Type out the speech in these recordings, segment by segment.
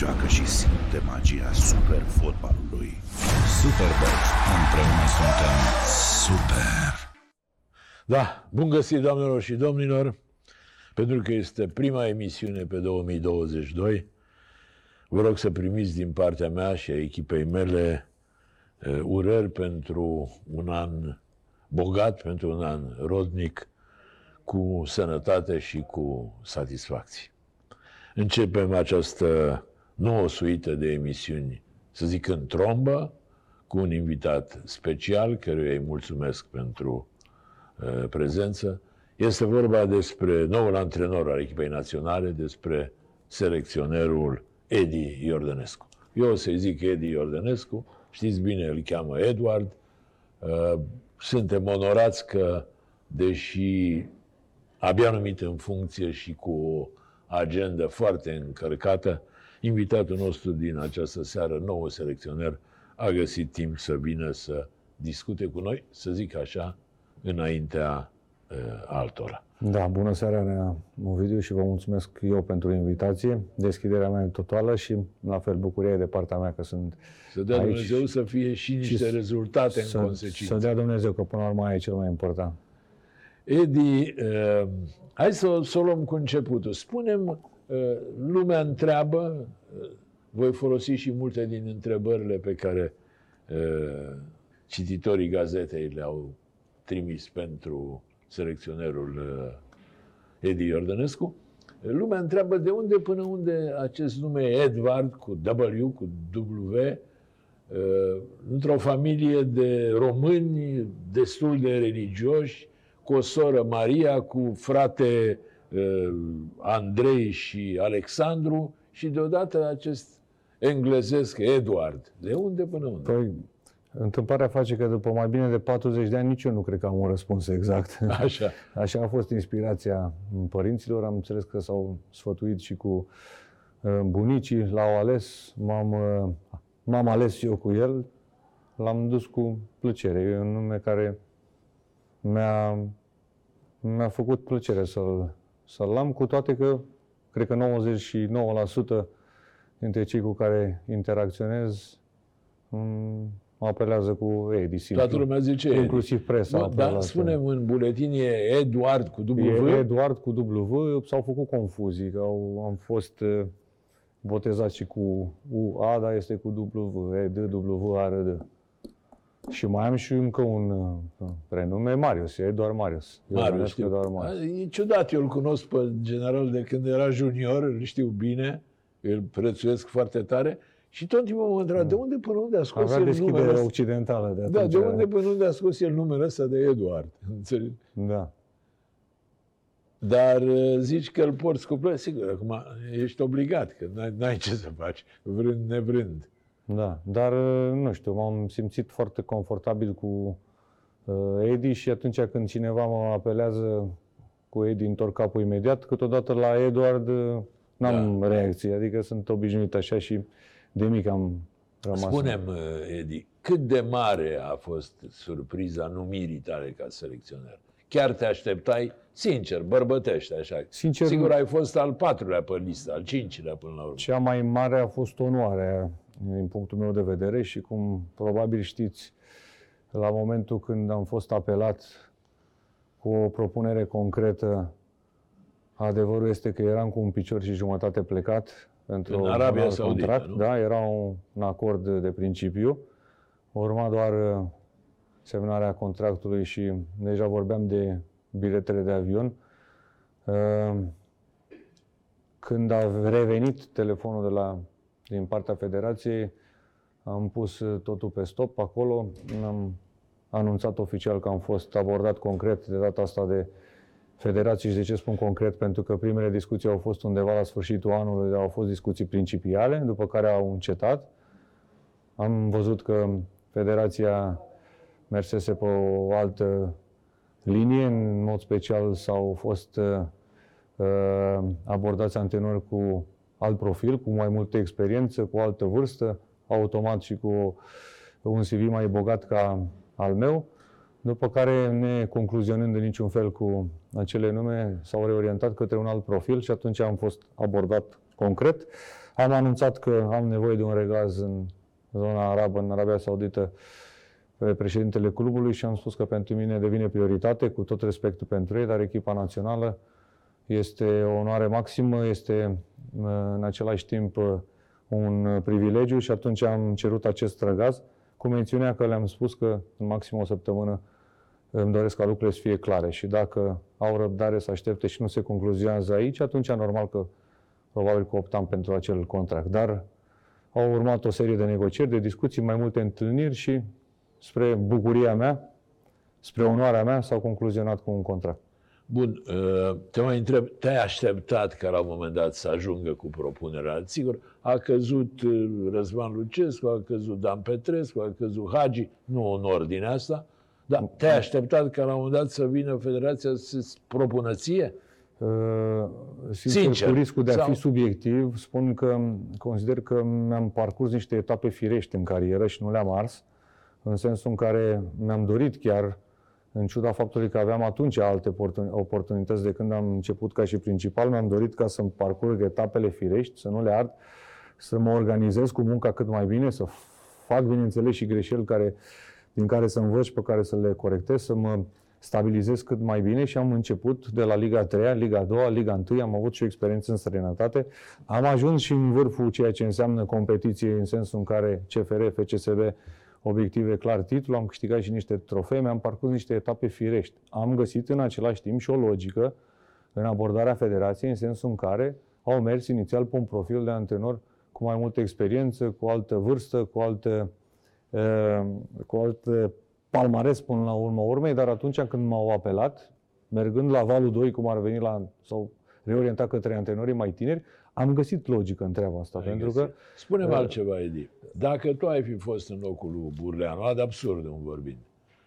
joacă și simte magia super fotbalului. Superbox. Împreună suntem super. Da, bun găsit, doamnelor și domnilor, pentru că este prima emisiune pe 2022. Vă rog să primiți din partea mea și a echipei mele uh, urări pentru un an bogat, pentru un an rodnic, cu sănătate și cu satisfacție. Începem această nouă suită de emisiuni, să zic în trombă, cu un invitat special, căruia îi mulțumesc pentru uh, prezență. Este vorba despre noul antrenor al echipei naționale, despre selecționerul Edi Iordănescu. Eu o să-i zic Edi Iordănescu, știți bine, îl cheamă Edward. Uh, suntem onorați că, deși abia numit în funcție și cu o agendă foarte încărcată, invitatul nostru din această seară, nou selecționer, a găsit timp să vină să discute cu noi, să zic așa, înaintea uh, altora. Da, bună seara, Nea Ovidiu, și vă mulțumesc eu pentru invitație. Deschiderea mea e totală și, la fel, bucuria de partea mea că sunt Să dea aici. Dumnezeu să fie și niște Și rezultate să, în consecință. Să dea Dumnezeu, că până la urmă aia e cel mai important. Edi, uh, hai să, să o luăm cu începutul. Spunem, uh, lumea întreabă, uh, voi folosi și multe din întrebările pe care uh, cititorii gazetei le-au trimis pentru selecționerul uh, Edi Iordănescu. Lumea întreabă de unde până unde acest nume Edward cu W, cu W, uh, într-o familie de români destul de religioși, cu o soră Maria, cu frate uh, Andrei și Alexandru și deodată acest englezesc Edward. De unde până unde? Păi, întâmplarea face că după mai bine de 40 de ani nici eu nu cred că am un răspuns exact. Așa. Așa a fost inspirația părinților. Am înțeles că s-au sfătuit și cu uh, bunicii, l-au ales, m-am, uh, m-am ales eu cu el, l-am dus cu plăcere. E un nume care mi-a, mi-a făcut plăcere să-l, să-l am, cu toate că cred că 99% dintre cei cu care interacționez mm, mă apelează cu Edi, simplu. Toată lumea zice Edi. Inclusiv presa. Nu, dar apelat. spunem în buletin e Edward cu W. E Eduard cu W, s-au făcut confuzii, că au, am fost uh, botezat și cu UA, dar este cu W, E, D, W, A, R, D. Și mai am și încă un uh, prenume, Marius, e doar Marius. Eu Marius, numesc știu. doar Marius. E ciudat, eu îl cunosc pe general de când era junior, îl știu bine, îl prețuiesc foarte tare și tot timpul mă întreba, de unde până unde a scos Avea el numele deschidere ăsta? occidentală de Da, atunci. de unde până unde a scos el numele ăsta de Eduard? Înțelegi? Da. Dar uh, zici că îl porți cu plăcere, sigur, acum ești obligat, că n-ai, n-ai ce să faci, vrând nevrând. Da, dar uh, nu știu, m-am simțit foarte confortabil cu uh, Edi și atunci când cineva mă apelează cu Edi, întorc capul imediat. Câteodată la Eduard uh, n-am reacție, adică sunt obișnuit așa și de mic am rămas. Spunem, uh, Edi, cât de mare a fost surpriza numirii tale ca selecționer? Chiar te așteptai, sincer, bărbătește așa. Sincer, Sigur, nu. ai fost al patrulea pe listă, al cincilea până la urmă. Cea mai mare a fost onoarea, din punctul meu de vedere, și cum probabil știți, la momentul când am fost apelat cu o propunere concretă, adevărul este că eram cu un picior și jumătate plecat pentru În un Arabia alt Saudită, contract. nu? Da, era un, un acord de principiu. Urma doar uh, semnarea contractului și deja vorbeam de biletele de avion. Uh, Când a revenit telefonul de la, din partea federației, am pus uh, totul pe stop acolo, am anunțat oficial că am fost abordat concret de data asta de federație și de ce spun concret, pentru că primele discuții au fost undeva la sfârșitul anului, dar au fost discuții principiale, după care au încetat. Am văzut că federația mersese pe o altă linie, în mod special s-au fost uh, uh, abordați antrenori cu alt profil, cu mai multă experiență, cu o altă vârstă, automat și cu un CV mai bogat ca al meu. după care, ne concluzionând în niciun fel cu acele nume, s-au reorientat către un alt profil și atunci am fost abordat concret. Am anunțat că am nevoie de un regaz în zona arabă, în Arabia Saudită, pe președintele clubului și am spus că pentru mine devine prioritate, cu tot respectul pentru ei, dar echipa națională este o onoare maximă, este în același timp un privilegiu și atunci am cerut acest răgaz cu mențiunea că le-am spus că în maxim o săptămână îmi doresc ca lucrurile să fie clare și dacă au răbdare să aștepte și nu se concluzionează aici, atunci normal că probabil că optam pentru acel contract. Dar au urmat o serie de negocieri, de discuții, mai multe întâlniri și spre bucuria mea, spre onoarea mea, s-au concluzionat cu un contract. Bun, uh, te mai întreb, te-ai așteptat ca la un moment dat să ajungă cu propunerea? Sigur, a căzut uh, Răzvan Lucescu, a căzut Dan Petrescu, a căzut Hagi, nu în ordine asta, dar te-ai așteptat ca la un moment dat să vină Federația să-ți propună ție? Uh, sincer, Sincer, cu riscul de a sau... fi subiectiv, spun că consider că mi-am parcurs niște etape firești în carieră și nu le-am ars, în sensul în care mi-am dorit chiar în ciuda faptului că aveam atunci alte oportunități de când am început ca și principal, mi-am dorit ca să-mi parcurg etapele firești, să nu le ard, să mă organizez cu munca cât mai bine, să fac, bineînțeles, și greșeli care, din care să învăț și pe care să le corectez, să mă stabilizez cât mai bine și am început de la Liga 3, Liga 2, Liga 1, am avut și o experiență în străinătate. Am ajuns și în vârful ceea ce înseamnă competiție în sensul în care CFR, FCSB obiective clar titlul, am câștigat și niște trofee, mi-am parcurs niște etape firești. Am găsit în același timp și o logică în abordarea federației, în sensul în care au mers inițial pe un profil de antrenor cu mai multă experiență, cu altă vârstă, cu altă, uh, cu altă palmares până la urmă urmei, dar atunci când m-au apelat, mergând la valul 2, cum ar veni la, sau reorientat către antrenorii mai tineri, am găsit logică în treaba asta, Ai pentru găsit. că... Spune-mi uh, altceva, Edi. Dacă tu ai fi fost în locul lui Burleanu, ad absurdum vorbind,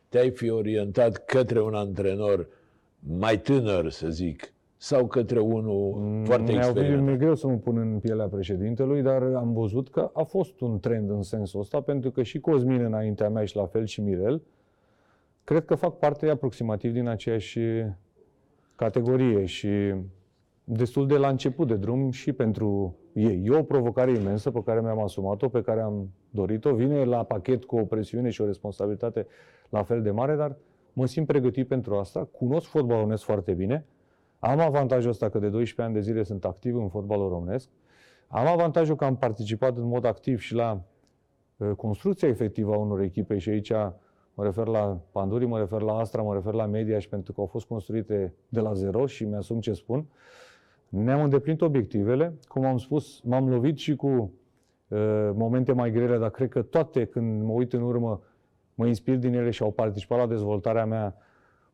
te-ai fi orientat către un antrenor mai tânăr, să zic, sau către unul mm, foarte experimentat? Mi-e greu să mă pun în pielea președintelui, dar am văzut că a fost un trend în sensul ăsta, pentru că și Cosmin înaintea mea și la fel și Mirel, cred că fac parte aproximativ din aceeași categorie și destul de la început de drum și pentru ei. E o provocare imensă pe care mi-am asumat-o, pe care am dorit-o. Vine la pachet cu o presiune și o responsabilitate la fel de mare, dar mă simt pregătit pentru asta. Cunosc fotbalul românesc foarte bine. Am avantajul ăsta că de 12 ani de zile sunt activ în fotbalul românesc. Am avantajul că am participat în mod activ și la uh, construcția efectivă a unor echipe și aici mă refer la Panduri, mă refer la Astra, mă refer la Media și pentru că au fost construite de la zero și mi-asum ce spun. Ne-am îndeplinit obiectivele, cum am spus, m-am lovit și cu uh, momente mai grele, dar cred că toate, când mă uit în urmă, mă inspir din ele și au participat la dezvoltarea mea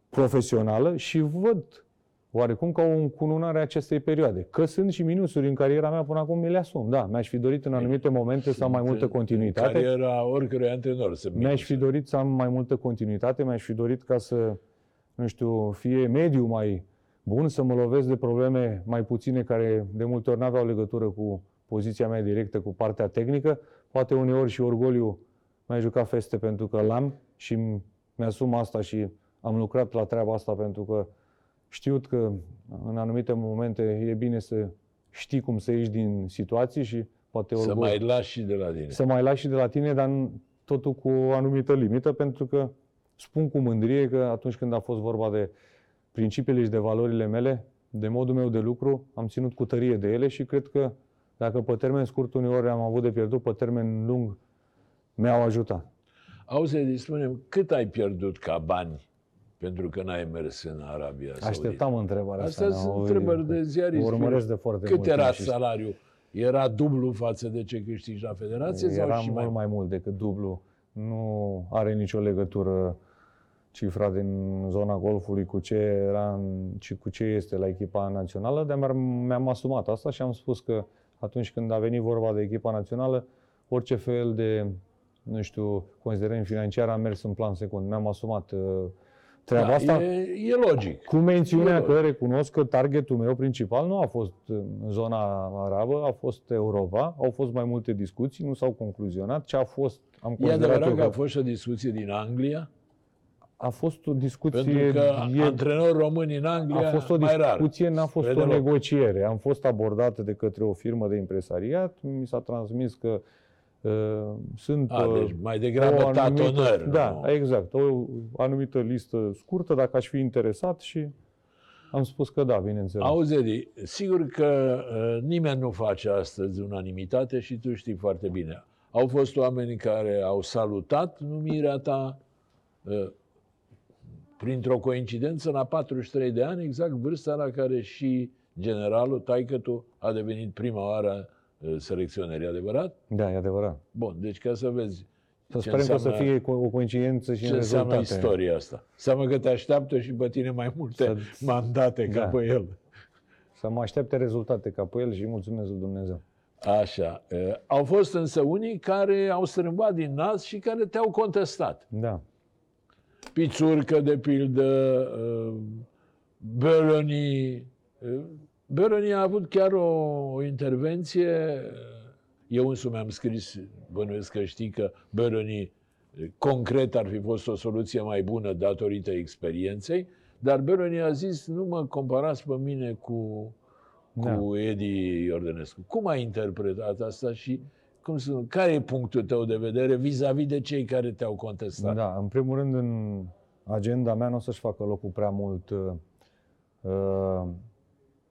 profesională și văd oarecum ca o încununare a acestei perioade. Că sunt și minusuri în cariera mea până acum, mi le asum. Da, mi-aș fi dorit în anumite momente să am mai multă continuitate. Cariera oricărui antrenor. Să mi-aș fi dorit să am mai multă continuitate, mi-aș fi dorit ca să, nu știu, fie mediu mai bun, să mă lovesc de probleme mai puține care de multe ori nu aveau legătură cu poziția mea directă, cu partea tehnică. Poate uneori și orgoliu mai jucat feste pentru că l-am și mi-asum asta și am lucrat la treaba asta pentru că știut că în anumite momente e bine să știi cum să ieși din situații și poate orgol, Să mai lași și de la tine. Să mai lași și de la tine, dar totul cu o anumită limită, pentru că spun cu mândrie că atunci când a fost vorba de principiile și de valorile mele, de modul meu de lucru, am ținut cu tărie de ele și cred că dacă pe termen scurt uneori am avut de pierdut, pe termen lung mi-au ajutat. Auzi, spune cât ai pierdut ca bani pentru că n-ai mers în Arabia Saudită? Așteptam întrebarea asta. Astea sunt întrebări de ziarist. Urmăresc de foarte Cât era salariul? Era dublu față de ce câștigi la federație? Era sau și mult mai... mai mult decât dublu. Nu are nicio legătură cifra din zona golfului cu ce era și cu ce este la echipa națională, dar mi-am asumat asta și am spus că atunci când a venit vorba de echipa națională, orice fel de, nu știu, considerări financiare a mers în plan secund. Mi-am asumat uh, treaba da, asta. E, e logic. Cu mențiunea e că recunosc că targetul meu principal nu a fost în zona arabă, a fost Europa. Au fost mai multe discuții, nu s-au concluzionat. Ce a fost, am E adevărat că a fost și o discuție din Anglia? A fost o discuție... Pentru că e, antrenori români în Anglia A fost o mai discuție, rar. n-a fost Spre o deloc. negociere. Am fost abordat de către o firmă de impresariat, mi s-a transmis că uh, sunt A, uh, deci mai degrabă o anumită, tatonări, Da, nu? exact. O anumită listă scurtă, dacă aș fi interesat și am spus că da, bineînțeles. Auzi, Edi, sigur că uh, nimeni nu face astăzi unanimitate și tu știi foarte bine. Au fost oameni care au salutat numirea ta uh, printr-o coincidență la 43 de ani, exact vârsta la care și generalul, taică a devenit prima oară uh, selecționer, e adevărat? Da, e adevărat. Bun, deci ca să vezi Să ce sperăm că o să înseamnă- fie co- o coincidență și ce în înseamnă rezultate. istoria asta. Înseamnă că te așteaptă și pe tine mai multe Să- mandate ca Da. pe el. Să mă aștepte rezultate ca pe el și mulțumesc lui Dumnezeu. Așa. Uh, Au fost însă unii care au strâmbat din nas și care te-au contestat. Da. Pițurcă, de pildă, uh, Bărăni. Uh, Bărăni a avut chiar o, o intervenție. uh, Eu însumi am scris, bănuiesc că știi că Bărăni uh, concret ar fi fost o soluție mai bună datorită experienței, dar Bărăni a zis, nu mă comparați pe mine cu, cu Edi Iordănescu. Cum ai interpretat asta și cum să, care e punctul tău de vedere vis-a-vis de cei care te-au contestat? Da, în primul rând, în agenda mea nu o să-și facă locul prea mult uh, uh,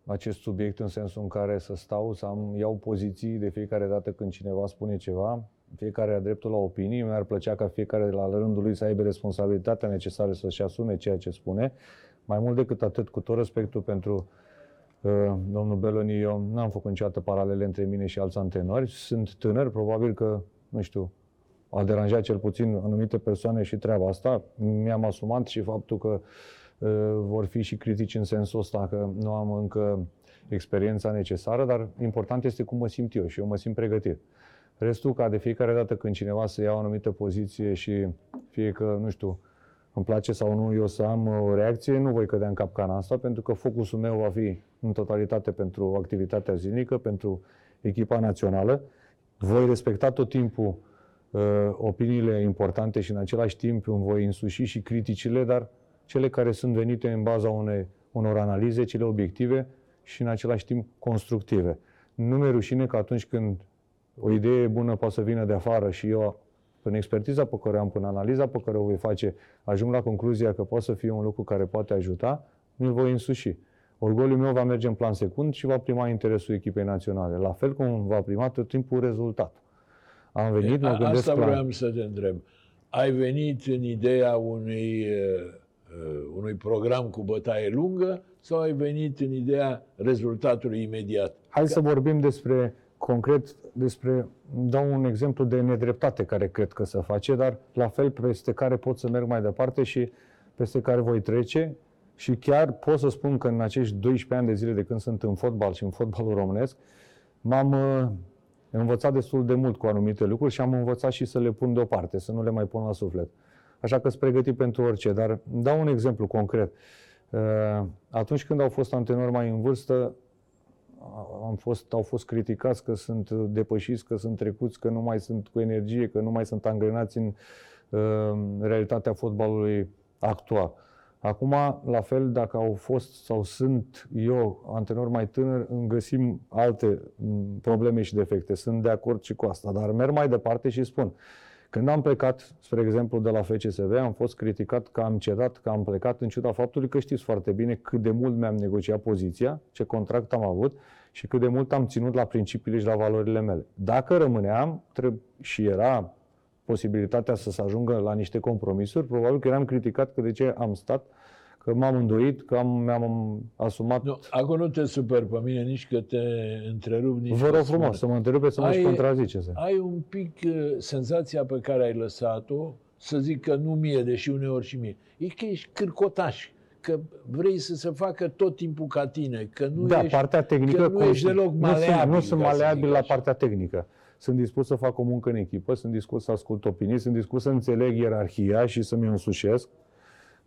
acest subiect în sensul în care să stau, să am, iau poziții de fiecare dată când cineva spune ceva, fiecare are dreptul la opinii, mi-ar plăcea ca fiecare la rândul lui să aibă responsabilitatea necesară să-și asume ceea ce spune. Mai mult decât atât, cu tot respectul pentru uh, domnul Beloni, eu n-am făcut niciodată paralele între mine și alți antrenori. Sunt tânăr, probabil că, nu știu, a deranjat cel puțin anumite persoane și treaba asta. Mi-am asumat și faptul că uh, vor fi și critici în sensul ăsta, că nu am încă experiența necesară, dar important este cum mă simt eu și eu mă simt pregătit. Restul, ca de fiecare dată când cineva să ia o anumită poziție și fie că, nu știu, îmi place sau nu eu să am o reacție, nu voi cădea în capcana asta, pentru că focusul meu va fi în totalitate pentru activitatea zilnică, pentru echipa națională. Voi respecta tot timpul uh, opiniile importante și în același timp îmi voi însuși și criticile, dar cele care sunt venite în baza unei, unor analize, cele obiective și în același timp constructive. Nu mi-e rușine că atunci când o idee bună poate să vină de afară și eu, în expertiza pe care o am, până analiza pe care o voi face, ajung la concluzia că poate să fie un lucru care poate ajuta, mi-l voi însuși. Orgoliul meu va merge în plan secund și va prima interesul echipei naționale. La fel cum va prima tot timpul rezultatul. Am venit, mă A- gândesc Asta la... vreau să te întreb. Ai venit în ideea unui, uh, uh, unui program cu bătaie lungă sau ai venit în ideea rezultatului imediat? Hai să vorbim despre concret despre, dau un exemplu de nedreptate care cred că se face, dar la fel peste care pot să merg mai departe și peste care voi trece și chiar pot să spun că în acești 12 ani de zile de când sunt în fotbal și în fotbalul românesc, m-am uh, învățat destul de mult cu anumite lucruri și am învățat și să le pun deoparte, să nu le mai pun la suflet. Așa că sunt pregătit pentru orice, dar dau un exemplu concret. Uh, Atunci când au fost antrenori mai în vârstă, am fost, au fost criticați că sunt depășiți, că sunt trecuți, că nu mai sunt cu energie, că nu mai sunt angrenați în uh, realitatea fotbalului actual. Acum, la fel, dacă au fost sau sunt eu, antrenor mai tânăr, îmi găsim alte m, probleme și defecte. Sunt de acord și cu asta, dar merg mai departe și spun. Când am plecat, spre exemplu, de la FCSB, am fost criticat că am cedat, că am plecat, în ciuda faptului că știți foarte bine cât de mult mi-am negociat poziția, ce contract am avut și cât de mult am ținut la principiile și la valorile mele. Dacă rămâneam treb- și era posibilitatea să se ajungă la niște compromisuri, probabil că eram criticat că de ce am stat, că m-am îndoit, că am, mi-am asumat... Nu, acum nu te super pe mine nici că te întrerup, nici Vă că rog spun. frumos să mă întrerupe să mă și Ai- contraziceți. Ai un pic uh, senzația pe care ai lăsat-o, să zic că nu mie, deși uneori și mie. E că ești cârcotaș, că vrei să se facă tot timpul ca tine, că nu da, ești... partea tehnică... că nu ești conștient- deloc nu sunt, maleabil, nu sunt ca să maleabil zic la așa. partea tehnică. Sunt dispus să fac o muncă în echipă, sunt dispus să ascult opinii, sunt dispus să înțeleg ierarhia și să-mi o însușesc.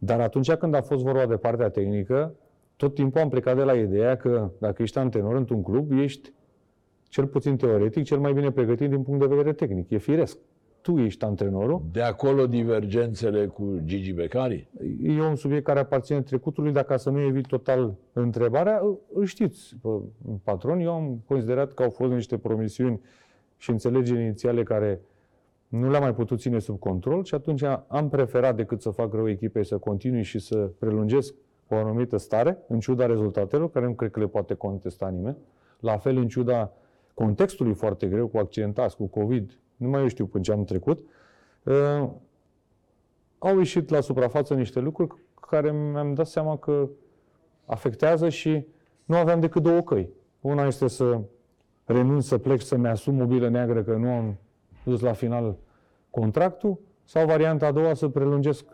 Dar atunci când a fost vorba de partea tehnică, tot timpul am plecat de la ideea că dacă ești antrenor într-un club, ești cel puțin teoretic, cel mai bine pregătit din punct de vedere tehnic. E firesc. tu ești antrenorul. De acolo divergențele cu Gigi Becali? E un subiect care aparține trecutului, dacă să nu evit total întrebarea, îl știți, patron, eu am considerat că au fost niște promisiuni și înțelegeri inițiale care nu le-am mai putut ține sub control și atunci am preferat decât să fac rău echipei să continui și să prelungesc o anumită stare, în ciuda rezultatelor, care nu cred că le poate contesta nimeni. La fel, în ciuda contextului foarte greu, cu accidentați, cu COVID, nu mai știu până ce am trecut, uh, au ieșit la suprafață niște lucruri care mi-am dat seama că afectează și nu aveam decât două căi. Una este să renunț să plec, să-mi asum mobilă neagră că nu am dus la final contractul, sau varianta a doua să prelungesc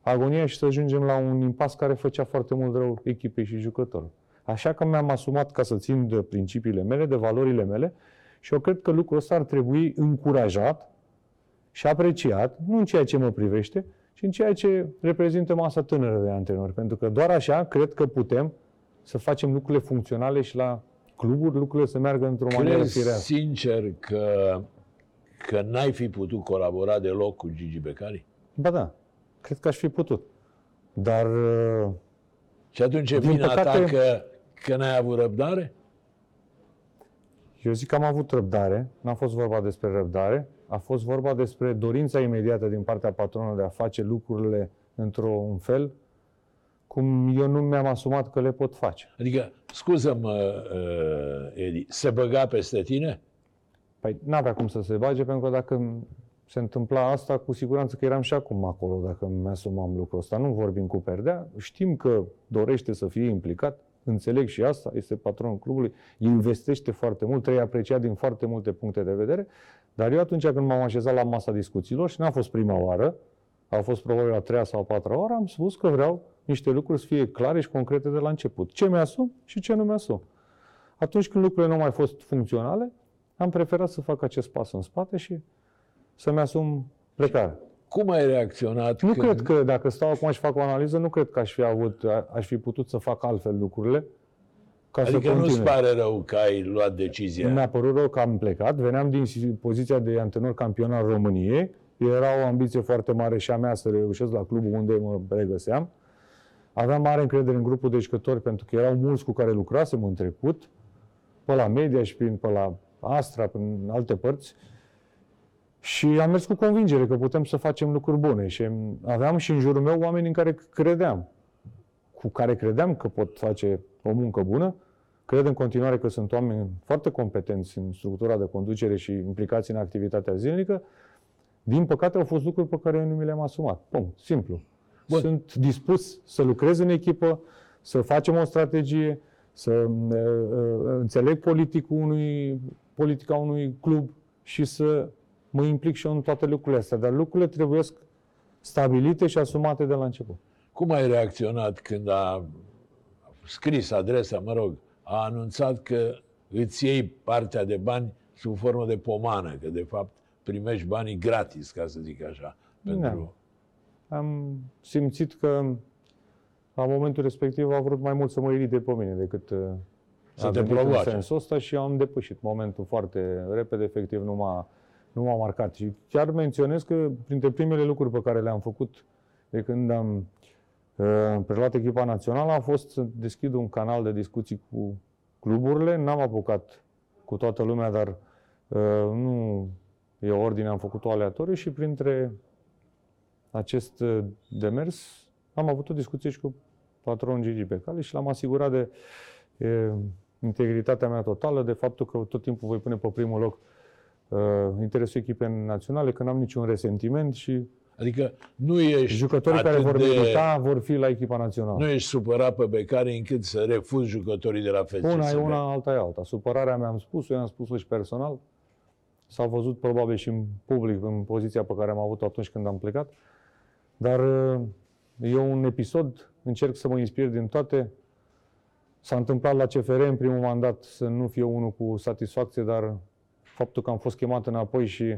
agonia și să ajungem la un impas care făcea foarte mult rău echipei și jucătorilor. Așa că mi-am asumat ca să țin de principiile mele, de valorile mele și eu cred că lucrul ăsta ar trebui încurajat și apreciat, nu în ceea ce mă privește, ci în ceea ce reprezintă masa tânără de antrenori. Pentru că doar așa cred că putem să facem lucrurile funcționale și la cluburi, lucrurile să meargă într-o Crezi manieră firească. sincer că, că n-ai fi putut colabora deloc cu Gigi Becali? Ba da, cred că aș fi putut. Dar uh, Și atunci e Din vina păcate- ta că, că n-ai avut răbdare? eu zic că am avut răbdare, n-a fost vorba despre răbdare, a fost vorba despre dorința imediată din partea patronului de a face lucrurile într-un fel cum eu nu mi-am asumat că le pot face. Adică, scuză-mă, uh, Edi, se băga peste tine? Păi n-avea cum să se bage, pentru că dacă se întâmpla asta, cu siguranță că eram și acum acolo, dacă mi-asumam lucrul ăsta. Nu vorbim cu perdea, știm că dorește să fie implicat, înțeleg și asta, este patronul clubului, investește foarte mult, trebuie apreciat din foarte multe puncte de vedere, dar eu atunci când m-am așezat la masa discuțiilor, și n-a fost prima oară, a fost probabil a treia sau a patra oară, am spus că vreau niște lucruri să fie clare și concrete de la început. Ce mi-asum și ce nu mi-asum. Atunci când lucrurile nu au mai fost funcționale, am preferat să fac acest pas în spate și să-mi asum plecarea. Cum ai reacționat? Nu când... cred că, dacă stau acum și fac o analiză, nu cred că aș fi avut, a- aș fi putut să fac altfel lucrurile ca să Adică nu-ți continui. pare rău că ai luat decizia? Mi-a părut rău că am plecat, veneam din si- poziția de antrenor campion al României, era o ambiție foarte mare și a mea să reușesc la clubul unde mă regăseam. Aveam mare încredere în grupul de jucători pentru că erau mulți cu care lucrasem în trecut, pe la media și prin, pe la Astra, prin alte părți. Și am mers cu convingere că putem să facem lucruri bune și aveam și în jurul meu oameni în care credeam, cu care credeam că pot face o muncă bună. Cred în continuare că sunt oameni foarte competenți în structura de conducere și implicați în activitatea zilnică. Din păcate au fost lucruri pe care eu nu mi le-am asumat. Punct. Simplu. Bun. Sunt dispus să lucrez în echipă, să facem o strategie, să uh, uh, înțeleg politicul unui, politica unui club și să mă implic și eu în toate lucrurile astea. Dar lucrurile trebuie stabilite și asumate de la început. Cum ai reacționat când a scris adresa, mă rog, a anunțat că îți iei partea de bani sub formă de pomană, că de fapt primești banii gratis, ca să zic așa, pentru... Am simțit că la momentul respectiv a vrut mai mult să mă irite pe mine decât uh, Să a te venit în provoace. sensul ăsta și am depășit momentul foarte repede, efectiv nu m-a, nu m-a marcat. Și chiar menționez că printre primele lucruri pe care le-am făcut de când am uh, preluat echipa națională a fost să deschid un canal de discuții cu cluburile. N-am apucat cu toată lumea, dar uh, nu e o ordine, am făcut-o aleatoriu și printre acest uh, demers am avut o discuție și cu patronul Gigi Becali și l-am asigurat de e, integritatea mea totală, de faptul că tot timpul voi pune pe primul loc uh, interesul echipei naționale, că n-am niciun resentiment și Adică nu ești jucătorii care atât vor de... merita vor fi la echipa națională. Nu ești supărat pe becare încât să refuzi jucătorii de la FCSB. Una e una, alta e alta. Supărarea mea am spus-o, eu am spus-o și personal. S-a văzut probabil și în public, în poziția pe care am avut-o atunci când am plecat. Dar uh, e un episod, încerc să mă inspir din toate. S-a întâmplat la CFR în primul mandat să nu fie unul cu satisfacție, dar faptul că am fost chemat înapoi și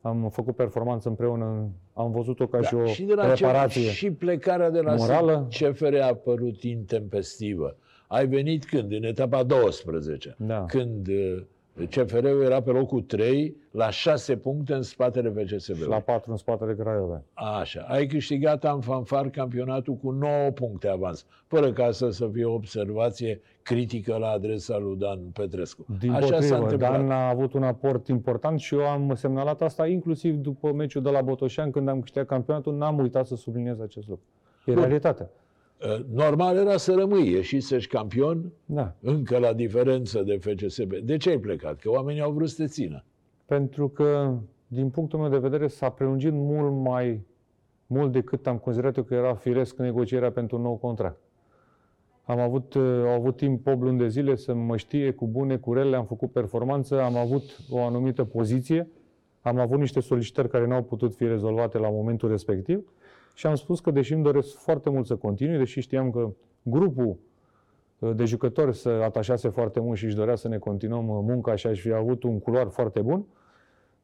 am făcut performanță împreună, am văzut-o ca și o Da, și de la reparație. Ce, și plecarea de la morală. CFR a părut intempestivă. Ai venit când? În etapa 12. Da. Când uh, CFR-ul era pe locul 3, la 6 puncte în spatele FCSB. Și la 4 în spatele Craiova. Așa. Ai câștigat în fanfar campionatul cu 9 puncte avans, fără ca să, să fie o observație critică la adresa lui Dan Petrescu. Din Așa s-a potrivă, întâmplat. Dan a avut un aport important și eu am semnalat asta inclusiv după meciul de la Botoșan, când am câștigat campionatul, n-am uitat să subliniez acest lucru. E Bun. realitatea. Uh, Normal era să rămâi, ieșisești campion, Da. încă la diferență de FCSB. De ce ai plecat? Că oamenii au vrut să te țină. Pentru că, din punctul meu de vedere, s-a prelungit mult mai mult decât am considerat eu că era firesc negocierea pentru un nou contract. Am avut, uh, au avut timp 8 luni de zile să mă știe cu bune, cu rele, am făcut performanță, am avut o anumită poziție, am avut niște solicitări care nu au putut fi rezolvate la momentul respectiv și am spus că, deși îmi doresc foarte mult să continui, deși știam că grupul uh, de jucători se atașase foarte mult și își dorea să ne continuăm uh, munca și aș fi avut un culoar foarte bun,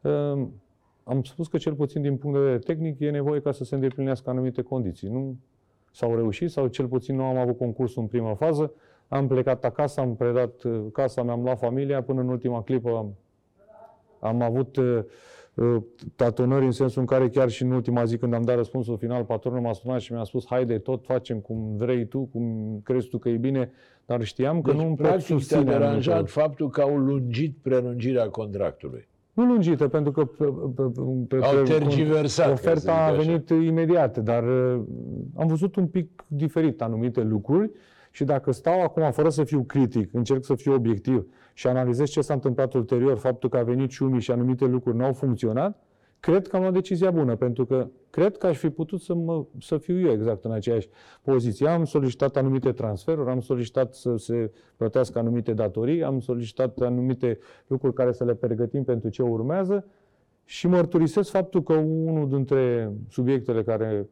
uh, am spus că cel puțin din punct de vedere tehnic e nevoie ca să se îndeplinească anumite condiții. Nu s-au reușit sau cel puțin nu am avut concursul în prima fază. Am plecat acasă, am predat uh, casa, mi-am luat familia, până în ultima clipă am, am avut uh, uh, tatonări în sensul în care chiar și în ultima zi când am dat răspunsul final, patronul m-a sunat și mi-a spus haide, tot facem cum vrei tu, cum crezi tu că e bine, dar știam că Deci, nu îmi pot practic, te-a susține deranjat anumite- faptul că au lungit prelungirea contractului. Nu lungită, pentru că pe, pe, pe, Au pe- tergiversat, ca să oferta zic a așa. venit imediat, dar uh, am văzut un pic diferit anumite lucruri și dacă stau acum, fără să fiu critic, încerc să fiu obiectiv și analizez ce s-a întâmplat ulterior, faptul că a venit Ciumi și anumite lucruri n-au funcționat, cred că am luat decizia bună, pentru că cred că aș fi putut să, mă, să fiu eu exact în aceeași poziție. Am solicitat anumite transferuri, am solicitat să se plătească anumite datorii, am solicitat anumite lucruri care să le pregătim pentru ce urmează și mărturisesc faptul că unul dintre subiectele care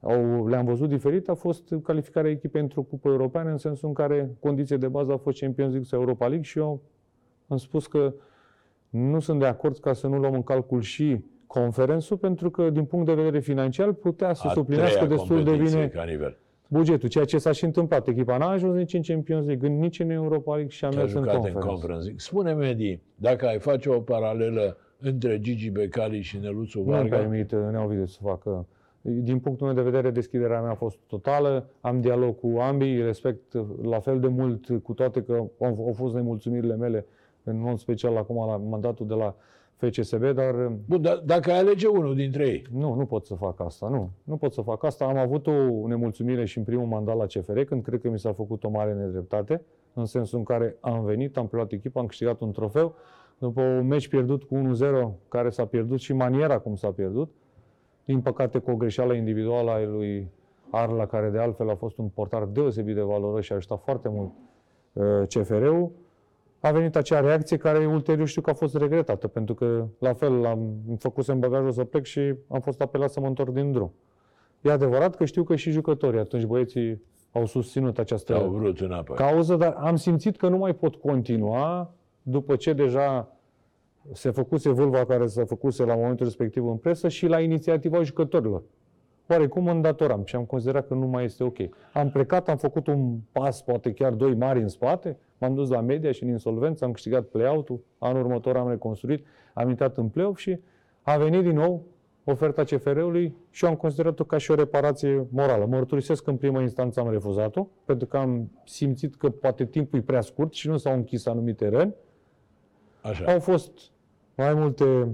au, le-am văzut diferit a fost calificarea echipei într-o cupă europeană, în sensul în care condiția de bază a fost Champions League sau Europa League și eu am spus că nu sunt de acord ca să nu luăm în calcul și conferențul, pentru că din punct de vedere financiar putea să A suplinească treia destul de competiție bine ca nivel. bugetul, ceea ce s-a și întâmplat. Echipa n-a ajuns nici în Champions League, nici în Europa League și a Și a mers în jucat în conferență. Conference League. Spune-mi, Edi, dacă ai face o paralelă între Gigi Becali și Neluțu Nu îmi Varga, permit Neovidiu să facă. Din punctul meu de vedere, deschiderea mea a fost totală, am dialog cu ambii, respect la fel de mult, cu toate că au, au fost nemulțumirile mele, în mod special acum la mandatul de la FCSB, dar Bun, dar dacă ai alege unul dintre ei, nu, nu pot să fac asta, nu. Nu pot să fac asta. Am avut o nemulțumire și în primul mandat la CFR, când cred că mi s-a făcut o mare nedreptate, în sensul în care am venit, am preluat echipa, am câștigat un trofeu, după un meci pierdut cu 1-0, care s-a pierdut și maniera cum s-a pierdut, din păcate cu o greșeală individuală a lui Arla, care de altfel a fost un portar deosebit de valoros și a ajutat foarte mult uh, CFR-ul, a venit acea reacție care ulterior știu că a fost regretată, pentru că la fel am făcusem bagajul să plec și am fost apelat să mă întorc din drum. E adevărat că știu că și jucătorii, atunci băieții au susținut această au vrut înapoi. cauză, dar am simțit că nu mai pot continua după ce deja se făcuse vâlva care se făcuse la momentul respectiv în presă și la inițiativa jucătorilor. Oarecum mă îndatoram și am considerat că nu mai este ok. Am plecat, am făcut un pas, poate chiar doi mari în spate, m-am dus la media și în insolvență, am câștigat play-out-ul, anul următor am reconstruit, am intrat în play-off și a venit din nou oferta CFR-ului și eu am considerat-o ca și o reparație morală. Mărturisesc că în prima instanță am refuzat-o, pentru că am simțit că poate timpul e prea scurt și nu s-au închis anumite răni. Așa. Au fost mai multe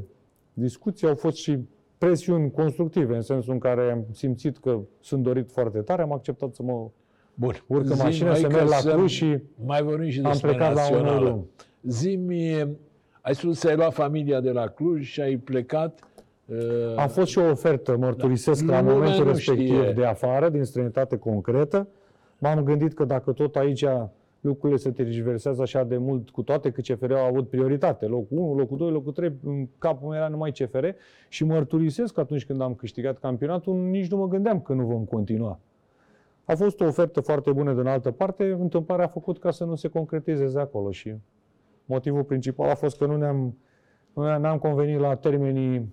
discuții, au fost și presiuni constructive, în sensul în care am simțit că sunt dorit foarte tare, am acceptat să mă Bun. urc în Zi-mi, mașină, hai să că merg la să Cluj și Mai vorbim și am despre plecat la un națională. drum. Zi-mi, ai spus să ai luat familia de la Cluj și ai plecat. uh, A fost și o ofertă, mărturisesc, Da. la Lumea momentul nu respectiv știe. de afară, din străinătate concretă. M-am gândit că dacă tot aici lucrurile se tergiversează așa de mult, cu toate că CFR au avut prioritate, locul 1, locul 2, locul 3, în capul meu era numai CFR și mărturisesc că atunci când am câștigat campionatul, nici nu mă gândeam că nu vom continua. A fost o ofertă foarte bună din altă parte, întâmplarea a făcut ca să nu se concretizeze acolo și motivul principal a fost că nu ne-am, nu ne- n-am convenit la termenii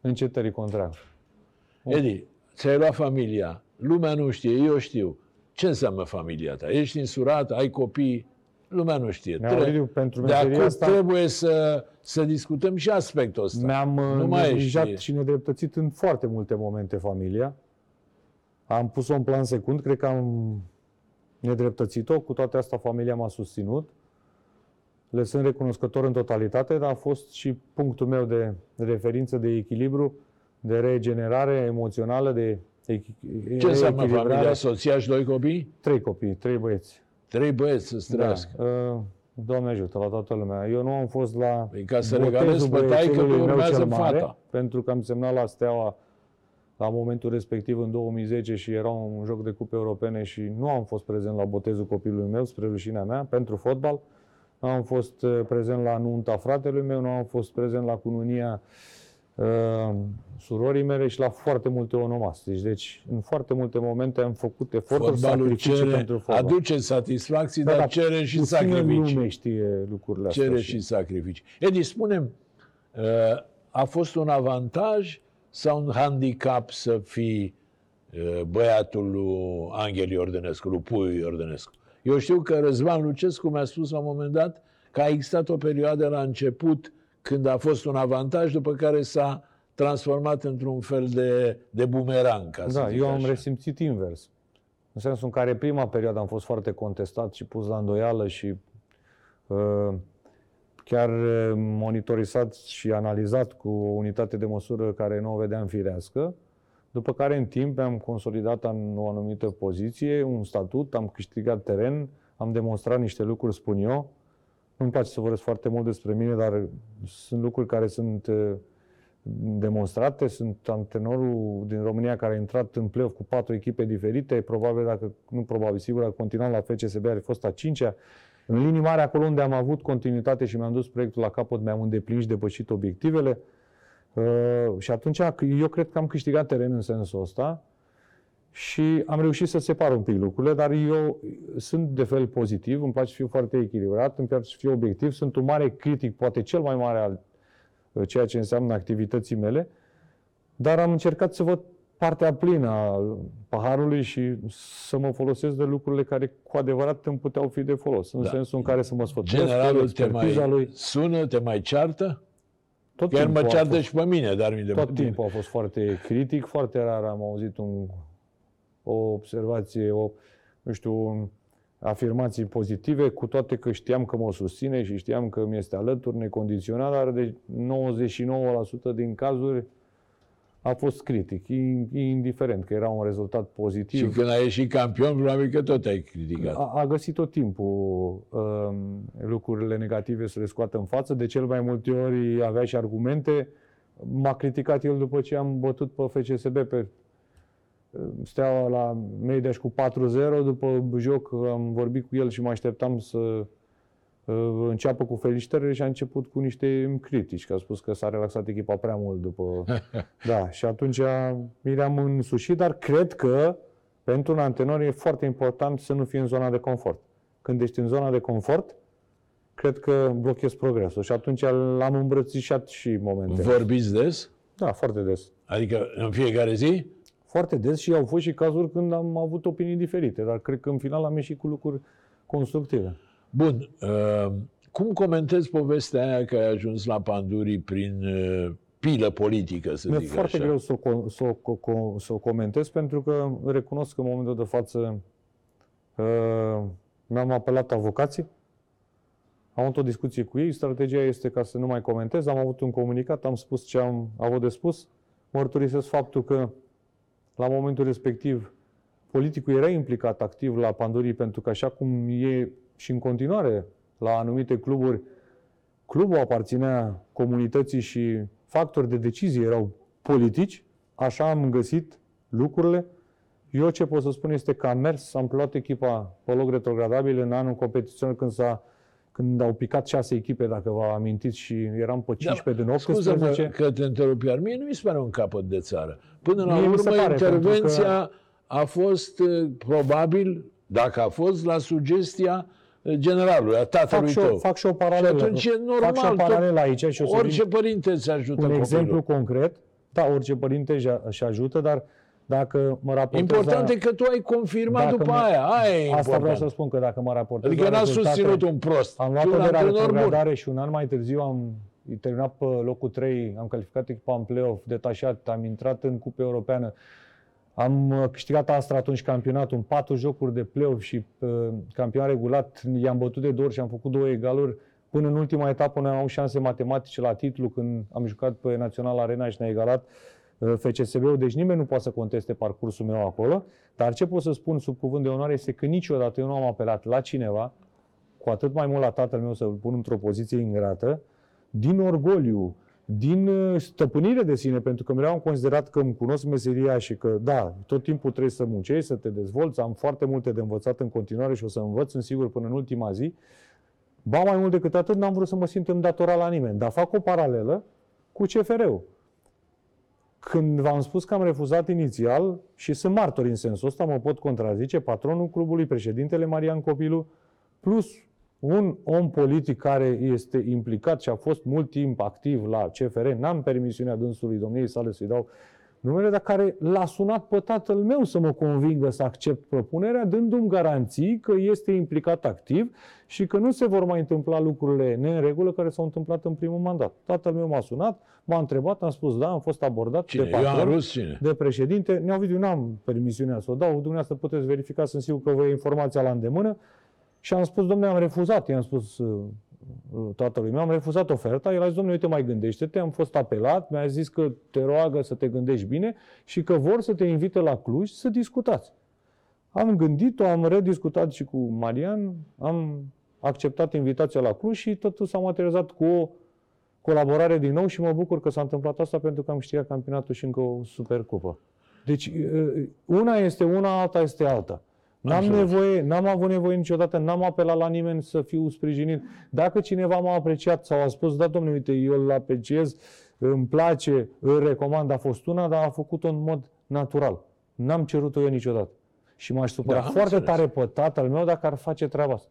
încetării contractului. Edi, ți-ai luat familia. Lumea nu știe, eu știu. Ce înseamnă familia ta? Ești însurat, ai copii? lumea nu știe. Nea Ovidiu, pentru de meseria acum asta- trebuie să, să discutăm și aspectul ăsta. Mi-am uh, Nu mai neglijat ești- și nedreptățit în foarte multe momente familia. Am pus-o în plan secund, cred că am nedreptățit-o, cu toate astea familia m-a susținut. Le sunt recunoscător în totalitate, dar a fost și punctul meu de referință, de echilibru, de regenerare emoțională, de echi- Ce înseamnă reechilibrare. familia? Soția și doi copii? Trei copii, trei băieți. Trei băieți să străiască. Da. Uh, Doamne ajută la toată lumea. Eu nu am fost la Păi ca să botezul regalezi pe taică, băiețelului pe meu urmează cel mare, fata. Pentru că am semnat la Steaua la momentul respectiv în 2010 și era un joc de cupe europene și nu am fost prezent la botezul copilului meu, spre rușinea mea, pentru fotbal. Nu am fost uh, prezent la nunta fratelui meu, nu am fost prezent la cununia uh, surorii mele și la foarte multe onomastici. Deci, în foarte multe momente am făcut eforturi, Fotbalul sacrificii cere, pentru fotbal. aduce satisfacții, Da, dar dar cere și puțină sacrificii. lume știe lucrurile astea. Cere și sacrificii. Edi, spune a fost un avantaj sau un handicap să fii uh, băiatul lui Angel Iordănescu, lui Puiu Iordănescu? Eu știu că Răzvan Lucescu mi-a spus la un moment dat că a existat o perioadă la început când a fost un avantaj, după care s-a transformat într-un fel de, de bumerang, ca să Da, zic eu am așa. resimțit invers. În sensul în care prima perioadă am fost foarte contestat și pus la îndoială și uh, chiar uh, monitorizat și analizat cu o unitate de măsură care nu o vedeam firească. După care, în timp, am consolidat în o anumită poziție, un statut, am câștigat teren, am demonstrat niște lucruri, spun eu. Nu-mi place să vorbesc foarte mult despre mine, dar sunt lucruri care sunt uh, demonstrate. Sunt antrenorul din România care a intrat în play-off cu patru echipe diferite. Probabil, dacă nu probabil, sigur, a continuat la FCSB, ar fi fost a cincea. În linii mari, acolo unde am avut continuitate și mi-am dus proiectul la capăt, mi-am îndeplinit și depășit obiectivele. Uh, și atunci eu cred că am câștigat teren în sensul ăsta și am reușit să separ un pic lucrurile, dar eu sunt de fel pozitiv, îmi place să fiu foarte echilibrat, îmi place să fiu obiectiv, sunt un mare critic, poate cel mai mare al uh, ceea ce înseamnă activității mele, dar am încercat să văd partea plină a paharului și să mă folosesc de lucrurile care cu adevărat îmi puteau fi de folos, în Da. sensul în care să mă sfătuiesc, Generalul te expertiza mai lui. sună, te mai ceartă? Tot Chiar mă timpul a ceartă fost- și pe mine, dar mi de tot timpul a fost foarte critic, foarte rar am auzit un, o observație, o, nu știu, un, afirmații pozitive, cu toate că știam că mă susține și știam că mi este alături, necondiționat, dar de 99% din cazuri a fost critic, in- indiferent că era un rezultat Și pozitiv. când ai ieșit campion, probabil că tot ai criticat. A, a găsit tot timpul um, lucrurile negative să le scoată în față. De cel mai multe ori avea și argumente. M-a criticat el după ce am bătut pe FCSB pe uh, Steaua la Mediaș cu 4-0. După joc am vorbit cu el și mă așteptam să uh, înceapă cu felicitările și a început cu niște critici, că a spus că s-a relaxat echipa prea mult după... da, și atunci mi le-am însușit, dar cred că pentru un antrenor e foarte important să nu fie în zona de confort. Când ești în zona de confort, cred că blochezi progresul și atunci l-am îmbrățișat și momente. Vorbiți des? Da, foarte des. Adică în fiecare zi? Foarte des și au fost și cazuri când am avut opinii diferite, dar cred că în final am ieșit cu lucruri constructive. Bun. Uh, cum comentezi povestea aia că ai ajuns la Pandurii prin uh, pilă politică, să Mi-e zic foarte așa? greu să o, co- să, o, co- co- să o comentez pentru că recunosc că în momentul de față uh, mi-am apelat avocații, am avut o discuție cu ei, strategia este ca să nu mai comentez, am avut un comunicat, am spus ce am avut de spus, mărturisesc faptul că la momentul respectiv politicul era implicat activ la Pandurii pentru că așa cum e și în continuare la anumite cluburi, clubul aparținea comunității și factori de decizie erau politici, așa am găsit lucrurile. Eu ce pot să spun este că am mers, am luat echipa pe loc retrogradabil în anul competițional când s-a când au picat șase echipe, dacă vă amintiți, și eram pe 15 din Scuză-mă 18. că te întrerup, iar mie nu mi se pare un capăt de țară. Până la Mie mi se urmă, pare, intervenția a fost uh, probabil, dacă a fost, la sugestia uh, generalului, a Fac tatălui și, tău. o, fac și o paralelă. Și atunci e normal, Fac și o tot- paralelă aici și o să Orice vin părinte îți ajută un copilul. exemplu concret. Da, orice părinte își- își ajută, dar Dacă mă raportez Important la... e că tu ai confirmat Dacă după mă- aia. Aia e Asta important. vreau să spun, că dacă mă raportez Adică la n-a rezultate- susținut un prost. Am ci luat-o un de la antrenor bun. retrogradare și un an mai târziu am terminat pe locul 3, am calificat echipa în play-off, detașat, am intrat în Cupa Europeană. Am uh, câștigat Astra atunci campionatul, în patru jocuri de play-off și uh, campion regulat. I-am bătut de două ori și am făcut două egaluri. Până în ultima etapă noi am avut șanse matematice la titlu când am jucat pe Național Arena și ne-a egalat uh, FCSB-ul, deci nimeni nu poate să conteste parcursul meu acolo. Dar ce pot să spun sub cuvânt de onoare este că niciodată eu nu am apelat la cineva, cu atât mai mult la tatăl meu să-l pun într-o poziție ingrată, din orgoliu, din uh, stăpânire de sine, pentru că mereu am considerat că îmi cunosc meseria și că, da, tot timpul trebuie să muncești, să te dezvolți, am foarte multe de învățat în continuare și o să învăț, sunt sigur, până în ultima zi. Ba mai mult decât atât, n-am vrut să mă simt îndatorat la nimeni, dar fac o paralelă cu CFR-ul. Când v-am spus că am refuzat inițial, și sunt martori în sensul ăsta, mă pot contrazice, patronul clubului, președintele Marian Copilu, plus un om politic care este implicat și a fost mult timp activ la CFR, n-am permisiunea dânsului domniei sale să-i dau numele, dar care l-a sunat pe tatăl meu să mă convingă să accept propunerea, dându-mi garanții că este implicat activ și că nu se vor mai întâmpla lucrurile neînregulă care s-au întâmplat în primul mandat. Tatăl meu m-a sunat, m-a întrebat, am spus da, am fost abordat Cine? de patron Ioan Rus? Cine? de președinte. Neovidiu, n-am permisiunea să o dau, dumneavoastră puteți verifica, sunt sigur că vă e informația la îndemână. Și am spus, domnule, am refuzat, i-am spus uh, uh, tatălui meu, am refuzat oferta, el a zis, domnule, uite, mai gândește-te, am fost apelat, mi-a zis că te roagă să te gândești bine și că vor să te invite la Cluj să discutați. Am gândit-o, am rediscutat și cu Marian, am acceptat invitația la Cluj și totul s-a materializat cu o colaborare din nou și mă bucur că s-a întâmplat asta pentru că am câștigat campionatul și încă o supercupă. Deci uh, una este una, alta este alta. N-am înțeles. nevoie, n-am avut nevoie niciodată, n-am apelat la nimeni să fiu sprijinit. Dacă cineva m-a apreciat sau a spus, da, domnule, uite, eu îl apreciez, îmi place, îl recomand, a fost una, dar a făcut-o în mod natural. N-am cerut-o eu niciodată. Și m-aș supăra Da, am foarte înțeles. tare pe tatăl meu dacă ar face treaba asta.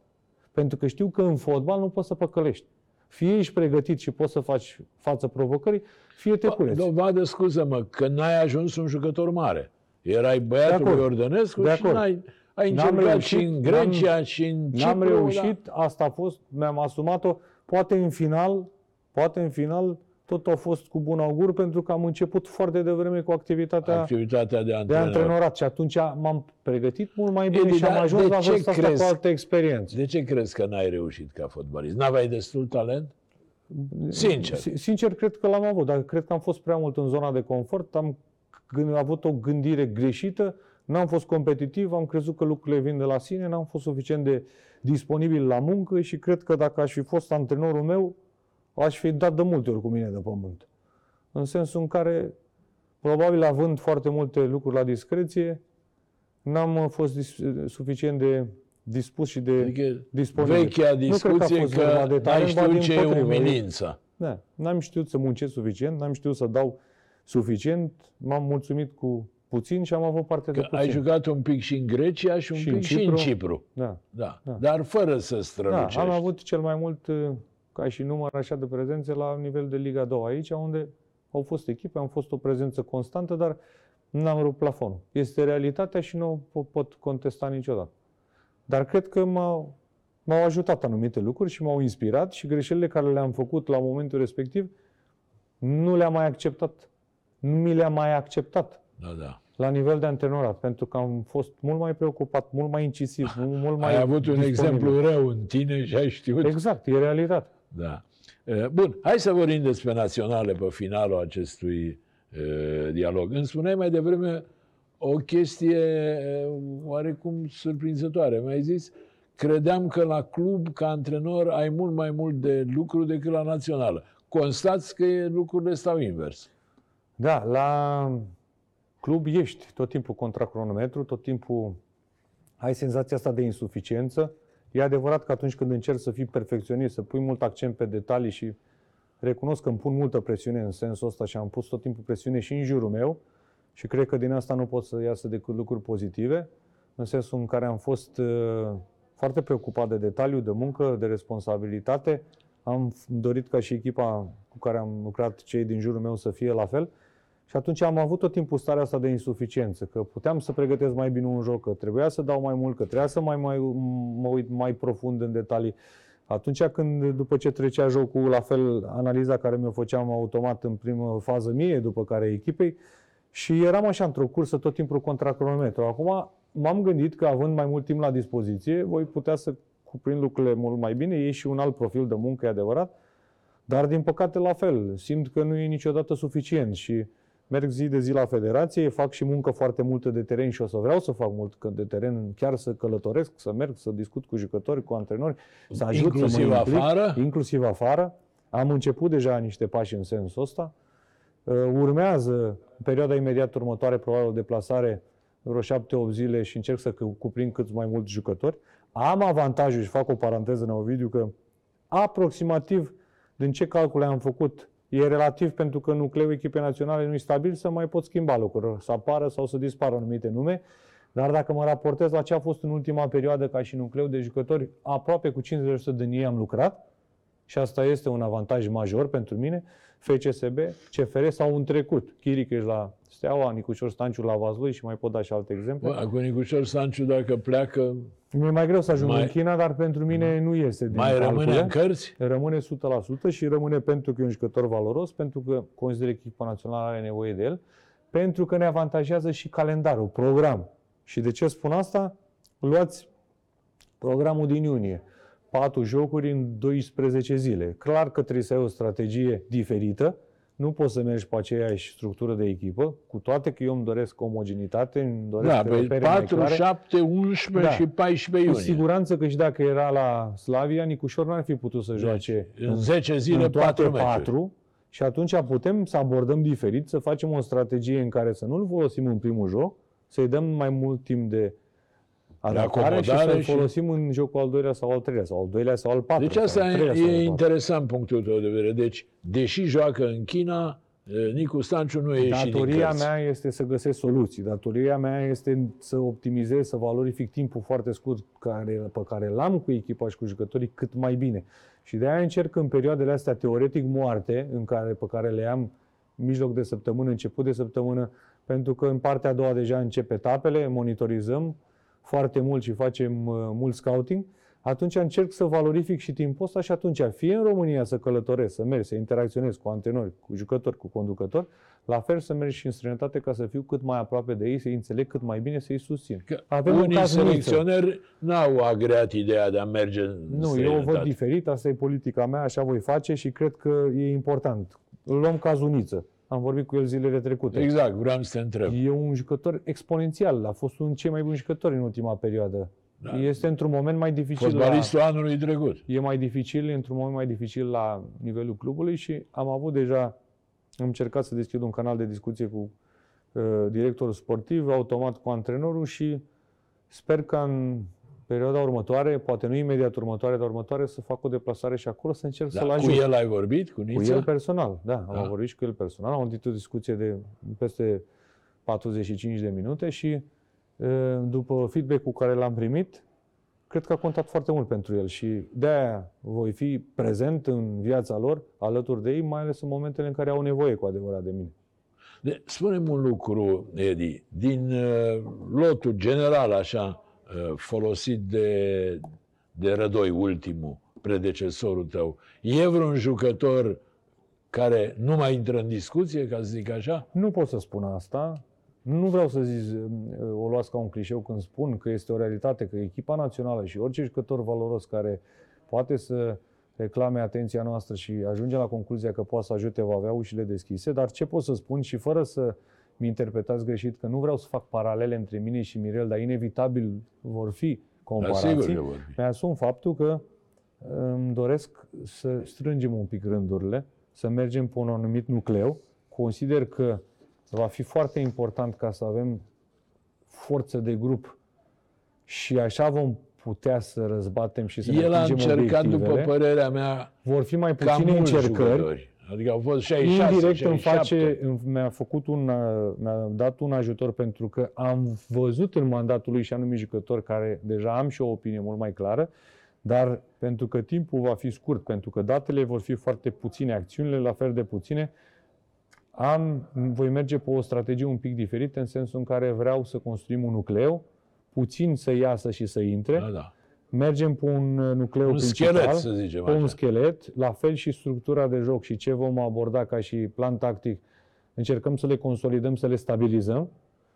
Pentru că știu că în fotbal nu poți să păcălești. Fie ești pregătit și poți să faci față provocării, fie te cureți. Dovadă, scuză-mă, că n-ai ajuns un jucător mare. Erai băiatul De acord. lui Ordănescu De și acord. n-ai, ai N-am încercat reușit, și în Grecia n-am- și în Cipru. N-am reușit, Da. asta a fost, mi-am asumat-o. Poate în final, poate în final, tot a fost cu bun augur pentru că am început foarte devreme cu activitatea Activitatea de de antrenor. antrenorat și atunci m-am pregătit mult mai bine Edi, și am dar ajuns de la ce vârsta asta crezi? cu altă experiență. De ce crezi că n-ai reușit ca fotbalist? N-aveai destul talent? Sincer. Si- Sincer, cred că l-am avut, dar cred că am fost prea mult în zona de confort, am gând- avut o gândire greșită, n-am fost competitiv, am crezut că lucrurile vin de la sine, n-am fost suficient de disponibil la muncă și cred că dacă aș fi fost antrenorul meu, aș fi dat de multe ori cu mine de pământ. În sensul în care, probabil având foarte multe lucruri la discreție, n-am uh, fost dis- suficient de dispus și de Adică disponibil. vechea Nu cred că a discuție fost că, vorba de n-ai talent, ba știut ce e dimpotrivă. umilința. Da, n-am știut să muncesc suficient, n-am știut să dau suficient, m-am mulțumit cu puțin și am avut parte de Că puțin. ai jucat un pic și în Grecia și un Și pic în și în Cipru. Cipru. Da. Da. Da. Dar fără să da, strălucești. am avut cel mai mult uh, ca și număr așa de prezențe la nivel de Liga 2 aici, unde au fost echipe, am fost o prezență constantă, dar n-am rupt plafonul. Este realitatea și nu o pot contesta niciodată. Dar cred că m-au, m-au ajutat anumite lucruri și m-au inspirat și greșelile care le-am făcut la momentul respectiv nu le-am mai acceptat. Nu mi le-am mai acceptat Da, da. la nivel de antrenorat, pentru că am fost mult mai preocupat, mult mai incisiv, mult mult mai Ai avut un disponibil. exemplu rău în tine și ai știut. Exact, e realitate. Da. Eh, Bun, hai să vorbim despre naționale pe finalul acestui eh, dialog. Îmi spuneai mai devreme o chestie eh, oarecum surprinzătoare. Mi-ai zis, credeam că la club, ca antrenor, ai mult mai mult de lucru decât la națională. Constați că lucrurile stau invers. Da, la club ești tot timpul contra cronometru, tot timpul ai senzația asta de insuficiență. E adevărat că atunci când încerci să fii perfecționist, să pui mult accent pe detalii și recunosc că îmi pun multă presiune în sensul ăsta și am pus tot timpul presiune și în jurul meu și cred că din asta nu pot să iasă decât lucruri pozitive, în sensul în care am fost uh, foarte preocupat de detaliu, de muncă, de responsabilitate. Am f- dorit ca și echipa cu care am lucrat, cei din jurul meu, să fie la fel. Și atunci am avut tot timpul starea asta de insuficiență, că puteam să pregătesc mai bine un joc, că trebuia să dau mai mult, că trebuia să mai, mai, mă uit mai profund în detalii. Atunci când, după ce trecea jocul, la fel, analiza care mi-o făceam automat în primă fază mie, după care echipei, și eram așa într-o cursă tot timpul contra cronometru. Acum m-am gândit că având mai mult timp la dispoziție, voi putea să cuprind lucrurile mult mai bine, e și un alt profil de muncă, e adevărat, dar din păcate la fel, simt că nu e niciodată suficient și merg zi de zi la federație, fac și muncă foarte multă de teren și o să vreau să fac mult de teren, chiar să călătoresc, să merg, să discut cu jucători, cu antrenori, să ajut inclusiv să mă implic, afară? Inclusiv afară. Am început deja niște pași în sensul ăsta. Uh, urmează, în perioada imediat următoare, probabil o deplasare vreo șapte-opt zile și încerc să cuprind cât mai mulți jucători. Am avantajul și fac o paranteză în Ovidiu că aproximativ din ce calcule am făcut e relativ pentru că nucleul echipei naționale nu e stabil să mai pot schimba lucruri, să apară sau să dispară anumite nume. Dar dacă mă raportez la ce a fost în ultima perioadă ca și nucleu de jucători, aproape cu 50% din ei am lucrat și asta este un avantaj major pentru mine. FCSB, CFR sau în trecut. Chiric la Steaua, Nicușor Stanciu la Vazlui și mai pot da și alte exemple. Bă, cu Nicușor Stanciu, dacă pleacă, Mi-e mai greu să ajung Mai- în China, dar pentru mine nu este din mai rămâne calcule. în cărți? Rămâne 100% și rămâne pentru că e un jucător valoros, pentru că consider echipa națională are nevoie de el, pentru că ne avantajează și calendarul, program. Și de ce spun asta? Luați programul din iunie. Patru jocuri în 12 zile. Clar că trebuie să ai o strategie diferită. Nu poți să mergi pe aceeași structură de echipă, cu toate că eu îmi doresc omogenitate, îmi doresc Da, pe repere mai 4, clare. 7, 11 Da. și 14 Cu iunie. siguranță că și dacă era la Slavia, Nicușor n-ar fi putut să joace În 10 zile, în toate 4 meciuri. patru și atunci putem să abordăm diferit, să facem o strategie în care să nu-l folosim în primul joc, să-i dăm mai mult timp de adaptare și acomodare să-l și- folosim în jocul al doilea sau al treilea, sau al doilea sau al patrulea. Deci asta sau al treilea sau al e patrulea. interesant punctul tău de vedere. Deci, deși joacă în China, eh, Nicu Stanciu nu e ieșit din Datoria cărți. mea este să găsesc soluții. Datoria mea este să optimizez, să valorific timpul foarte scurt care, pe care l-am cu echipa și cu jucătorii cât mai bine. Și de aia încerc în perioadele astea teoretic moarte, în care, pe care le am mijloc de săptămână, început de săptămână, pentru că în partea a doua deja încep etapele, monitorizăm foarte mult și facem uh, mult scouting, atunci încerc să valorific și timpul ăsta și atunci fie în România să călătoresc, să merg, să interacționez cu antrenori, cu jucători, cu conducători, la fel să merg și în străinătate ca să fiu cât mai aproape de ei, să-i înțeleg cât mai bine, să-i susțin. Că Avem un unii caz Niță. selecționeri n-au agreat ideea de a merge în Nu, eu o văd străinătate. diferit, asta e politica mea, așa voi face și cred că e important. Îl luăm cazul Niță. Am vorbit cu el zilele trecute. Exact, vreau să te întreb. E un jucător exponențial, a fost un cei mai buni jucători în ultima perioadă. Da. Este într-un moment mai dificil la, Fotbalistul anului trecut. e mai dificil, e într-un moment mai dificil la nivelul clubului și am avut deja, am încercat să deschid un canal de discuție cu uh, directorul sportiv, automat cu antrenorul și sper că în perioada următoare, poate nu imediat următoare, dar următoare, să fac o deplasare și acolo să încerc Da, să-l cu ajut. el ai vorbit, cu Cu Nița? el personal, da. Am Da. vorbit și cu el personal. Am avut o discuție de peste 45 de minute și e, după feedback-ul care l-am primit, cred că a contat foarte mult pentru el și de-aia voi fi prezent în viața lor, alături de ei, mai ales în momentele în care au nevoie cu adevărat de mine. De, spune-mi un lucru, Edi. Din uh, lotul general, așa, uh, folosit de, de Rădoi, ultimul, predecesorul tău, e vreun jucător care nu mai intră în discuție, ca să zic așa? Nu pot să spun asta. Nu vreau să zic, o luați ca un clișeu când spun că este o realitate, că echipa națională și orice jucător valoros care poate să reclame atenția noastră și ajunge la concluzia că poate să ajute, va avea ușile deschise, dar ce pot să spun și fără să mi interpretați greșit, că nu vreau să fac paralele între mine și Mirel, dar inevitabil vor fi Dar comparații. sigur că vor fi. Mi-asum faptul că îmi doresc să strângem un pic rândurile, să mergem pe un anumit nucleu. Consider că va fi foarte important ca să avem forță de grup și așa vom putea să răzbatem și să ne El a atingem încercat, după obiectivele. părerea mea, Vor fi mai cam puține mulți încercări. jucători. Adică au fost 66, Indirect îmi 67. face, îmi- mi-a făcut un, uh, mi-a dat un ajutor pentru că am văzut în mandatul lui și anumit jucători care deja am și o opinie mult mai clară, dar pentru că timpul va fi scurt, pentru că datele vor fi foarte puține, acțiunile la fel de puține, am, voi merge pe o strategie un pic diferită, în sensul în care vreau să construim un nucleu, puțin să iasă și să intre. Da, da. Mergem pe un uh, nucleu Un principal, schelet, să zicem pe un așa. schelet, la fel și structura de joc și ce vom aborda ca și plan tactic. Încercăm să le consolidăm, să le stabilizăm,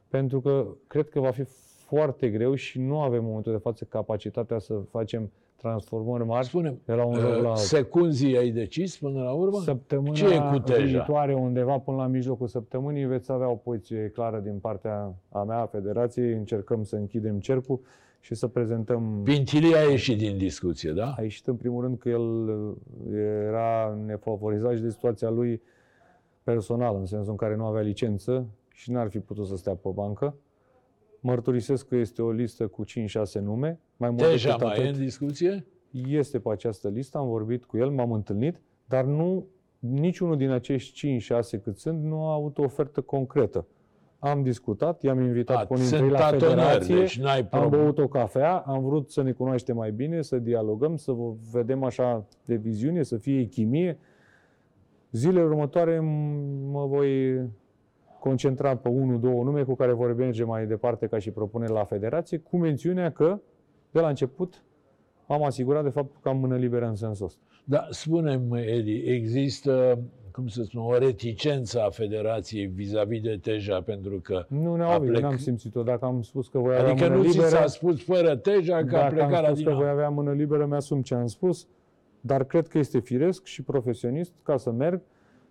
pentru că cred că va fi foarte greu și nu avem în momentul de față capacitatea să facem transformări mari Spune, de la un joc la altul. secunzii ai decis până la urmă? Săptămâna Ce e cu Teja? viitoare, undeva până la mijlocul săptămânii, veți avea o poziție clară din partea a mea, a Federației. Încercăm să închidem cercul și să prezentăm... Pintilia a ieșit din discuție, da? A ieșit în primul rând că el uh, era nefavorizat și de situația lui personală, în sensul în care nu avea licență și n-ar fi putut să stea pe bancă. Mărturisesc că este o listă cu 5-6 nume. Mai mult Deja decât mai e atât, în discuție? este pe această listă, am vorbit cu el, m-am întâlnit, dar nu, niciunul din acești 5-6 cât sunt nu a avut o ofertă concretă. Am discutat, i-am invitat A, pe unii sunt dintre ei la tatonări, federație, deci n-ai am problemă. băut o cafea, am vrut să ne cunoaștem mai bine, să dialogăm, să vă vedem așa de viziune, să fie chimie. Zilele următoare m- mă voi concentra pe unul, două nume cu care vor merge mai departe ca și propunere la federație, cu mențiunea că, de la început, am asigurat de fapt că am mână liberă în sensul ăsta. Da, spune-mi, Edi, există, cum să spun, o reticență a Federației vis-a-vis de Teja, pentru că... Nu ne-au a auzit, plec- n-am simțit-o. Dacă am spus că voi avea Adică mână nu ți liberă, s-a spus fără Teja că a dacă plecat am la spus că voi Dinamo. avea mână liberă, mi-asum ce am spus, dar cred că este firesc și profesionist ca să merg,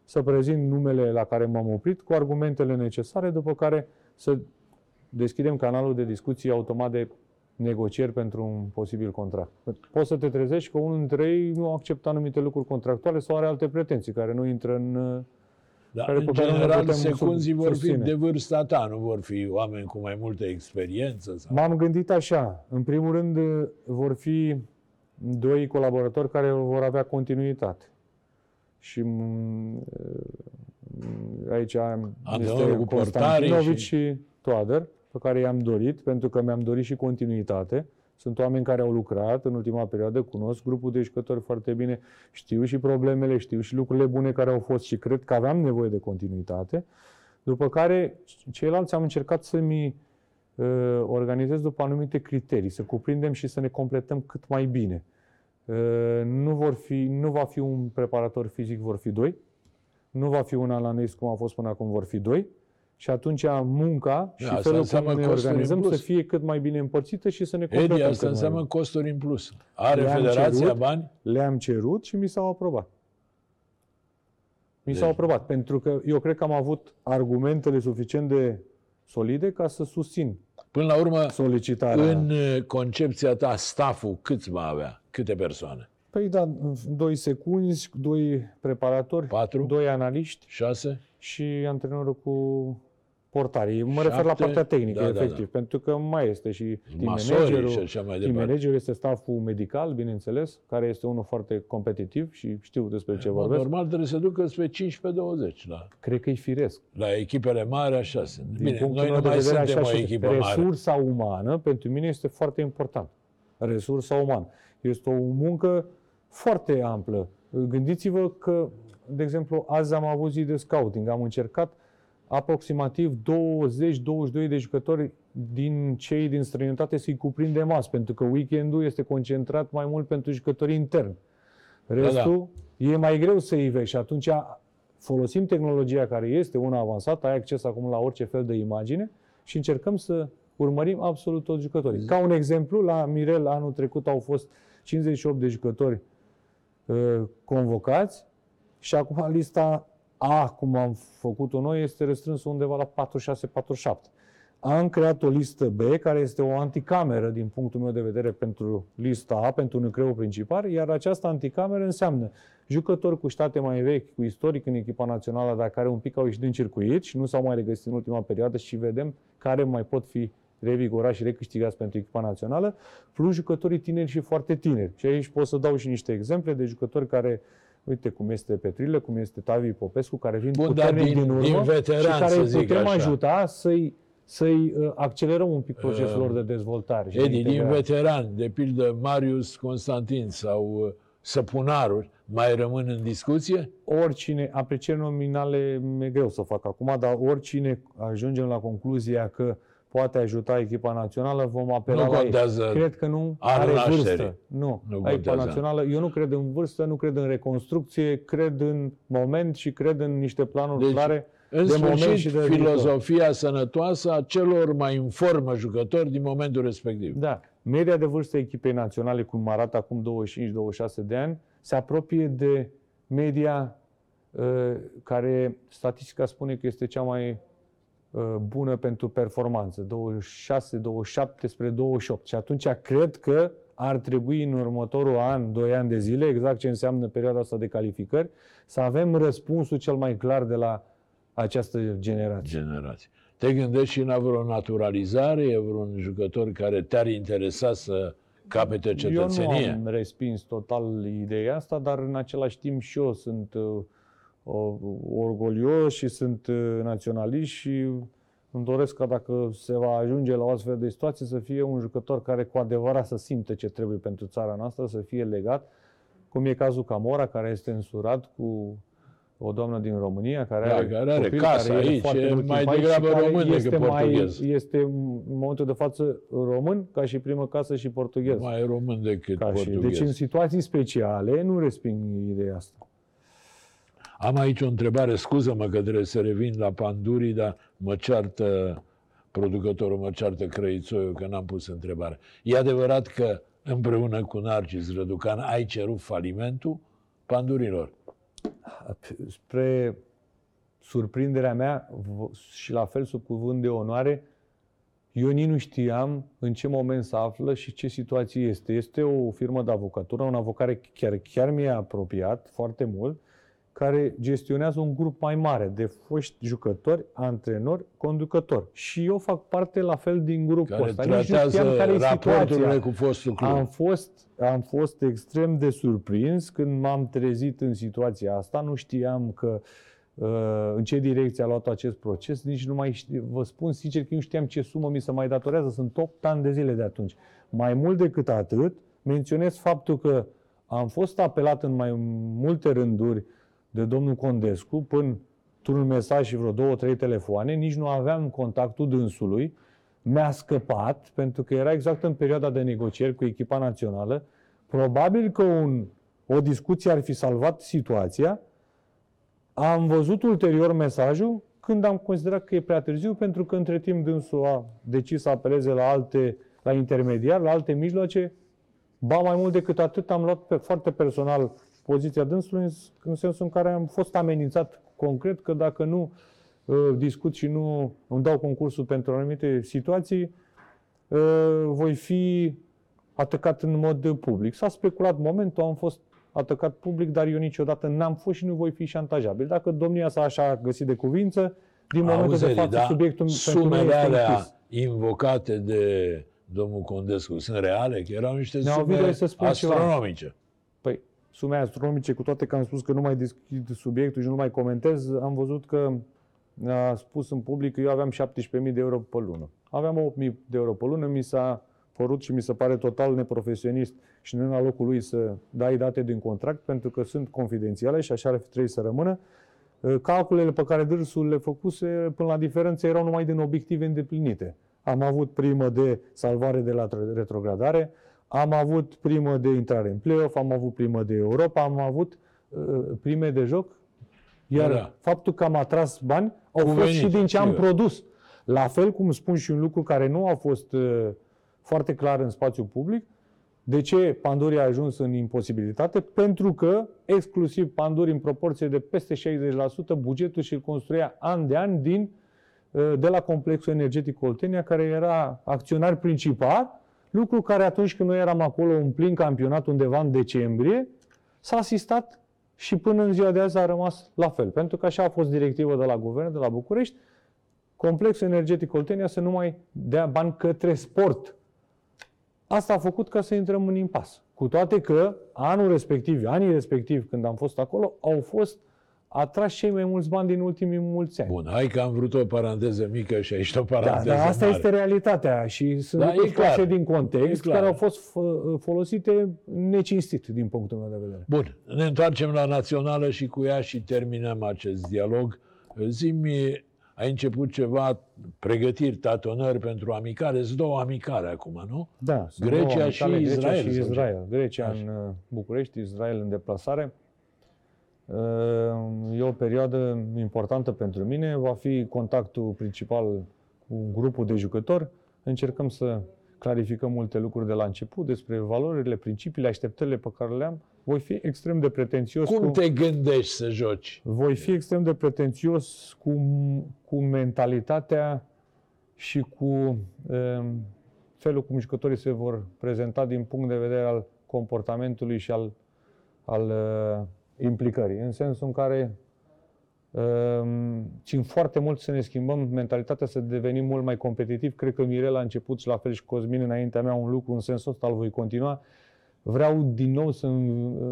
să prezint numele la care m-am oprit cu argumentele necesare, după care să deschidem canalul de discuții automat de negocieri pentru un posibil contract. Poți să te trezești că unul dintre ei nu acceptă anumite lucruri contractuale sau are alte pretenții care nu intră în... uh, Da, care- în pe care nu le general, putem secunzii sub- vor fi susține. de vârsta ta, nu vor fi oameni cu mai multă experiență. Sau... M-am gândit așa. În primul rând, uh, vor fi doi colaboratori care vor avea continuitate. Și m, uh, aici am- Antrenorul este cu portarii Constantinovici și- și... și Toader, pe care i-am dorit, pentru că mi-am dorit și continuitate. Sunt oameni care au lucrat în ultima perioadă, cunosc grupul de jucători foarte bine, știu și problemele, știu și lucrurile bune care au fost și cred că aveam nevoie de continuitate. După care ceilalți am încercat să-mi uh, organizez după anumite criterii, să cuprindem și să ne completăm cât mai bine. Uh, nu, vor fi, nu va fi un preparator fizic, vor fi doi. Nu va fi un analist cum a fost până acum, vor fi doi. Și atunci munca și Da, asta felul înseamnă cum ne costuri în organizăm plus. să fie cât mai bine împărțită și să ne completăm Edi, asta cât mai înseamnă bine. costuri în plus. Are Le-am Federația cerut. bani? Le-am cerut și mi s-au aprobat. Mi s-au Deci- aprobat, pentru că eu cred că am avut argumentele suficient de solide ca să susțin Până la urmă, solicitarea. în uh, concepția ta, staful câți va avea? Câte persoane? Păi da, doi secunzi, doi preparatori, Patru? doi analiști Șase? și antrenorul cu portarii. Mă refer la Șapte? partea tehnică, Da, da, efectiv, pentru că mai este și team Masorii managerul. și așa mai Team departe. managerul este stafful medical, bineînțeles, care este unul foarte competitiv și știu despre ce În mod vorbesc. normal trebuie să ducă spre 15-20 la, Cred că e firesc. la echipele mari, așa sunt. Din Bine, punctul noi meu nu de mai vedere, suntem așa o și echipă mare. resursa umană pentru mine este foarte important. Resursa umană. Este o muncă foarte amplă. Gândiți-vă că, de exemplu, azi am avut zi de scouting. Am încercat aproximativ 20-22 de jucători din cei din străinătate să-i cuprindem azi, pentru că weekendul este concentrat mai mult pentru jucătorii interni. Restul e mai greu să îi vezi și atunci folosim tehnologia care este una avansată, ai acces acum la orice fel de imagine și încercăm să urmărim absolut toți jucătorii. Ca un exemplu, la Mirel anul trecut au fost 58 de jucători uh, convocați și acum lista A, cum am făcut-o noi, este restrânsă undeva la 46-47. Am creat o listă B, care este o anticameră din punctul meu de vedere pentru lista A, pentru nucleul principal, iar această anticameră înseamnă jucători cu state mai vechi, cu istoric în echipa națională, dar care un pic au ieșit din circuit și nu s-au mai regăsit în ultima perioadă și vedem care mai pot fi revigorați și recâștigați pentru echipa națională, plus jucătorii tineri și foarte tineri. Și aici pot să dau și niște exemple de jucători care Uite cum este Petrilă, cum este Tavi Popescu, care vin Bun, dar puternic din- din, urmă din veterani, și care să îi zic putem așa. ajuta să-i, să-i uh, accelerăm un pic procesul lor de dezvoltare. și de Edi, din integrare. veterani, de pildă Marius Constantin sau uh, Săpunaru, mai rămân în discuție? Oricine, aprecieri nominale mi-e greu să fac acum, dar oricine ajungem la concluzia că poate ajuta echipa națională, vom apela Nu la contează ei. Cred că nu anul are nașterii. vârstă. Nu. Nu echipa contează. națională, eu nu cred în vârstă, nu cred în reconstrucție, cred în moment și cred în niște planuri Deci, clare În de moment sfârșit, și de viitor. filozofia sănătoasă a celor mai în formă jucători din momentul respectiv. Da. Media de vârstă a echipei naționale, cum arată acum 25-26 de ani, se apropie de media uh, care statistica spune că este cea mai uh, bună pentru performanță, 26, 27 spre 28. Și atunci cred că ar trebui în următorul an, 2 ani de zile, exact ce înseamnă perioada asta de calificări, să avem răspunsul cel mai clar de la această generație. generație. Te gândești și la vreo naturalizare? E vreun jucător care te-ar interesa să capete cetățenie? Eu nu am respins total ideea asta, dar în același timp și eu sunt uh, o- orgolios și sunt uh, naționalist și îmi doresc ca dacă se va ajunge la o astfel de situație să fie un jucător care cu adevărat să simtă ce trebuie pentru țara noastră, să fie legat, cum e cazul Camora, care este însurat cu o doamnă din România care Da, are, care are copil, casă care e aici, foarte e mult mai timp aici degrabă și care român decât este mai- portughez. Este în momentul de față român ca și primă casă și portughez. Mai român decât Ca și, portughez. deci în situații speciale nu resping ideea asta. Am aici o întrebare, scuză-mă că trebuie să revin la Pandurii, dar mă ceartă producătorul, mă ceartă Crăițoiu că n-am pus întrebare. E adevărat că împreună cu Narcis Răducan ai cerut falimentul Pandurilor? Spre surprinderea mea v- și la fel sub cuvânt de onoare, eu nici nu știam în ce moment se află și ce situație este. Este o firmă de avocatură, un avocat care chiar, chiar mi-a apropiat foarte mult, care gestionează un grup mai mare de foști jucători, antrenori, conducători. Și eu fac parte la fel din grupul Care ăsta. Nici nu tratează știam care e raporturile situația. cu fostul club. Am fost, am fost extrem de surprins când m-am trezit în situația asta. Nu știam că uh, în ce direcție a luat acest proces. Nici nu mai știu, vă spun sincer că nu știam ce sumă mi se mai datorează. Sunt 8 ani de zile de atunci. Mai mult decât atât, menționez faptul că am fost apelat în mai multe rânduri de domnul Condescu până un mesaj și vreo două, trei telefoane, nici nu aveam contactul dânsului, mi-a scăpat, pentru că era exact în perioada de negocieri cu echipa națională. Probabil că un, o discuție ar fi salvat situația. Am văzut ulterior mesajul când am considerat că e prea târziu, pentru că între timp dânsul a decis să apeleze la alte, la intermediari, la alte mijloace. Ba mai mult decât atât, am luat pe, foarte personal poziția dânsului, în, în sensul în care am fost amenințat concret că dacă nu uh, discut și nu îmi dau concursul pentru anumite situații, uh, voi fi atacat în mod public. S-a speculat momentul, am fost atacat public, dar eu niciodată n-am fost și nu voi fi șantajabil. Dacă domnia sa așa a găsit de cuvință, din momentul Auzi, de Edi, față, da, subiectul pentru sumele mine este alea închis. invocate de domnul Condescu sunt reale? Că erau niște Ne-au sume voie să spun ceva. astronomice. Păi, sume astronomice, cu toate că am spus că nu mai deschid subiectul și nu mai comentez, am văzut că a spus în public că eu aveam 17.000 de euro pe lună. Aveam 8.000 de euro pe lună, mi s-a părut și mi se pare total neprofesionist și nu la locul lui să dai date din contract, pentru că sunt confidențiale și așa ar fi trebuit să rămână. Calculele pe care dânsul le făcuse până la diferență erau numai din obiective îndeplinite. Am avut primă de salvare de la retrogradare, am avut primă de intrare în play-off, am avut primă de Europa, am avut uh, prime de joc, iar Da, da, da. faptul că am atras bani au Cuvenit, fost și din ce am sigur. produs. La fel cum spun și un lucru care nu a fost uh, foarte clar în spațiul public, de ce Panduri a ajuns în imposibilitate? Pentru că, exclusiv Panduri, în proporție de peste 60%, bugetul și-l construia an de an din, uh, de la complexul energetic Oltenia, care era acționar principal, lucru care atunci când noi eram acolo în plin campionat undeva în decembrie, s-a asistat și până în ziua de azi a rămas la fel. Pentru că așa a fost directivă de la guvern, de la București, complexul energetic Oltenia să nu mai dea bani către sport. Asta a făcut ca să intrăm în impas. Cu toate că anul respectiv, anii respectiv, când am fost acolo, au fost a tras cei mai mulți bani din ultimii mulți ani. Bun, hai că am vrut o paranteză mică și aici o Da, paranteză dar asta mare. este realitatea și sunt Da, lucruri e clar. scoase din E context clar. care au fost fă- folosite necinstit din punctul meu de vedere. Bun, ne întoarcem la națională și cu ea și terminăm acest dialog. Zimi, ai început ceva pregătiri, tatonări pentru amicale. Sunt două amicale acum, nu? Da, sunt Grecia două și amicale, Israel, Grecia și sau ce? Israel. Grecia Așa. în uh, București, Israel în deplasare. Uh, E o perioadă importantă pentru mine. Va fi contactul principal cu grupul de jucători. Încercăm să clarificăm multe lucruri de la început despre valorile, principiile, așteptările pe care le am. Voi fi extrem de pretențios Cum cu... te gândești să joci? Voi fi extrem de pretențios cu, cu mentalitatea și cu um, felul cum jucătorii se vor prezenta din punct de vedere al comportamentului și al, al uh, implicării. În sensul în care um, țin foarte mult să ne schimbăm mentalitatea, să devenim mult mai competitiv. Cred că Mirel a început și la fel și Cosmin înaintea mea un lucru în sensul ăsta, îl voi continua. Vreau din nou să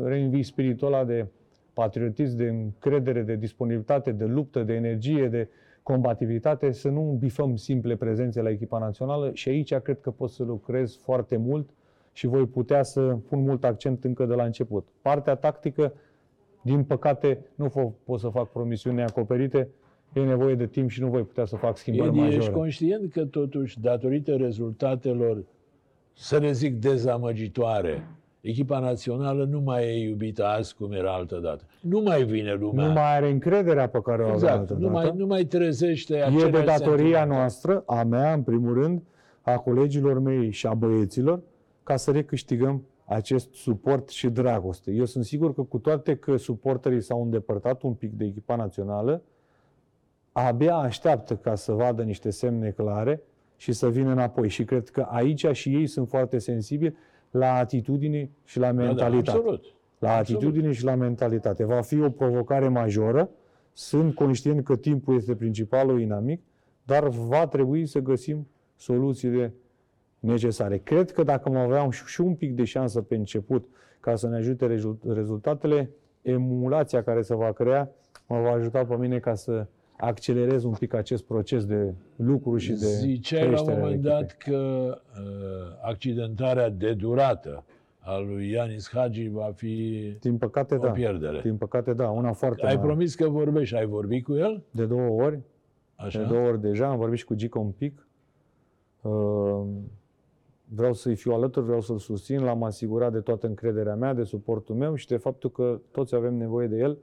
reînvii spiritul ăla de patriotism, de încredere, de disponibilitate, de luptă, de energie, de combativitate, să nu bifăm simple prezențe la echipa națională și aici cred că pot să lucrez foarte mult și voi putea să pun mult accent încă de la început. Partea tactică, din păcate, nu fo- pot să fac promisiuni neacoperite, e nevoie de timp și nu voi putea să fac schimbări Edi, ești majore. conștient că totuși, datorită rezultatelor, să le zic, dezamăgitoare, echipa națională nu mai e iubită azi cum era altă dată. Nu mai vine lumea. Nu mai are încrederea pe care o avea exact, altă nu dată. mai, nu mai trezește E aceleași de datoria sentimente. noastră, a mea, în primul rând, a colegilor mei și a băieților, ca să recâștigăm acest suport și dragoste. Eu sunt sigur că cu toate că suporterii s-au îndepărtat un pic de echipa națională, abia așteaptă ca să vadă niște semne clare și să vină înapoi. Și cred că aici și ei sunt foarte sensibili la atitudine și la Da, da, mentalitate absolut. la Absolut. atitudine și la mentalitate. Va fi o provocare majoră. Sunt conștient că timpul este principalul inamic, dar va trebui să găsim soluțiile necesare. Cred că dacă mă aveam și și un pic de șansă pe început ca să ne ajute rezu- rezultatele, emulația care se va crea mă va ajuta pe mine ca să accelerez un pic acest proces de lucru și de Ziceai la un creștere a moment echipei. dat că uh, accidentarea de durată a lui Ianis Hagi va fi Din păcate, o da. pierdere. Din păcate, da. Una foarte Ai mare. promis că vorbești, ai vorbit cu el? De două ori. Așa? De două ori deja, am vorbit și cu Gica un pic. Uh, Vreau să-i fiu alături, vreau să-l susțin, l-am asigurat de toată încrederea mea, de suportul meu și de faptul că toți avem nevoie de el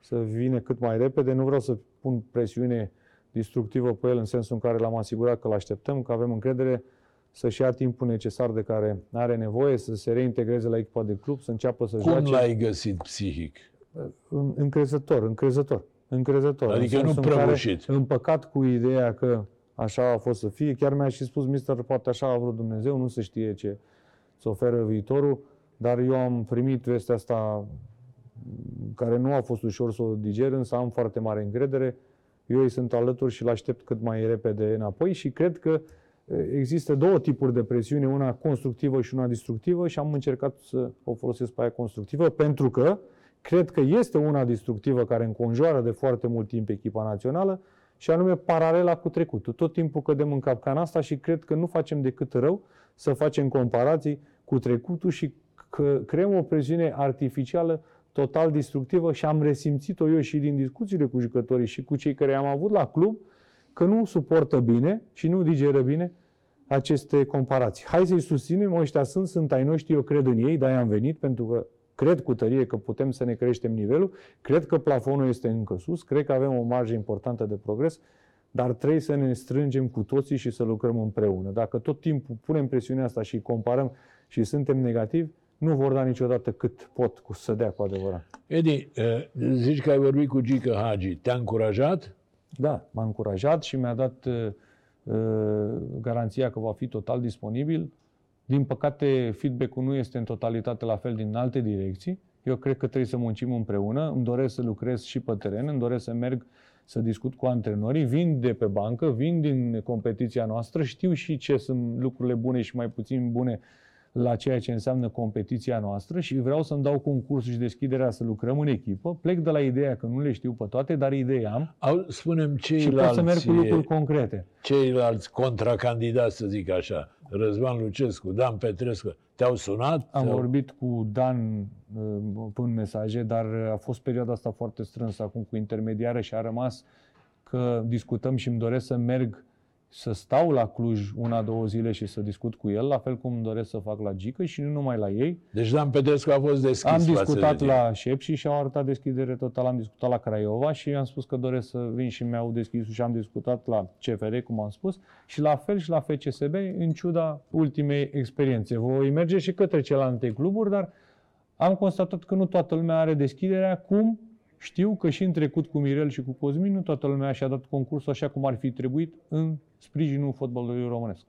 să vină cât mai repede. Nu vreau să pun presiune destructivă pe el în sensul în care l-am asigurat că l-așteptăm, că avem încredere să-și ia timpul necesar de care are nevoie, să se reintegreze la echipa de club, să înceapă să Cum joace. l-ai găsit psihic? În- încrezător, încrezător, încrezător. Adică în nu sensul în care, prăbușit. Împăcat cu ideea că așa a fost să fie. Chiar mi-a și spus, mister, poate așa a vrut Dumnezeu, nu se știe ce să oferă viitorul, dar eu am primit vestea asta care nu a fost ușor să o diger, însă am foarte mare încredere. Eu îi sunt alături și îl aștept cât mai repede înapoi și cred că eh, există două tipuri de presiune, una constructivă și una destructivă și am încercat să o folosesc pe aia constructivă pentru că cred că este una destructivă care înconjoară de foarte mult timp echipa națională și anume paralela cu trecutul. Tot timpul cădem în capcana asta și cred că nu facem decât rău să facem comparații cu trecutul și că creăm o presiune artificială total destructivă și am resimțit-o eu și din discuțiile cu jucătorii și cu cei care am avut la club, că nu suportă bine și nu digeră bine aceste comparații. Hai să-i susținem, ăștia sunt, sunt ai noștri, eu cred în ei, de-aia am venit, pentru că cred cu tărie că putem să ne creștem nivelul, cred că plafonul este încă sus, cred că avem o marjă importantă de progres, dar trebuie să ne strângem cu toții și să lucrăm împreună. Dacă tot timpul punem presiunea asta și comparăm și suntem negativi, nu vor da niciodată cât pot cu să dea cu adevărat. Edi, eh, zici că ai vorbit cu Gică Hagi. Te-a încurajat? Da, m-a încurajat și mi-a dat uh, uh, garanția că va fi total disponibil. Din păcate, feedback-ul nu este în totalitate la fel din alte direcții. Eu cred că trebuie să muncim împreună. Îmi doresc să lucrez și pe teren, îmi doresc să merg să discut cu antrenorii. Vin de pe bancă, vin din competiția noastră, știu și ce sunt lucrurile bune și mai puțin bune la ceea ce înseamnă competiția noastră și vreau să-mi dau concursul și deschiderea să lucrăm în echipă. Plec de la ideea că nu le știu pe toate, dar idei am Au, spunem și pot ceilalți, să merg cu lucruri concrete. ceilalți contracandidați, să zic așa, Răzvan Lucescu, Dan Petrescu, te-au sunat? Am Sau- vorbit cu Dan uh, în mesaje, dar a fost perioada asta foarte strânsă acum cu intermediară și a rămas că discutăm și îmi doresc să merg să stau la Cluj una, două zile și să discut cu el, la fel cum îmi doresc să fac la Gică și nu numai la ei. Deci Dan Petrescu a fost deschis Am față discutat de tine. la Șepși și au arătat deschidere totală. Am discutat la Craiova și am spus că doresc să vin și mi-au deschis și am discutat la CFR, cum am spus, și la fel și la FCSB, în ciuda ultimei experiențe. Voi merge și către celelalte cluburi, dar am constatat că nu toată lumea are deschiderea, cum știu că și în trecut cu Mirel și cu Cosmin, nu toată lumea și-a dat concursul așa cum ar fi trebuit în sprijinul fotbalului românesc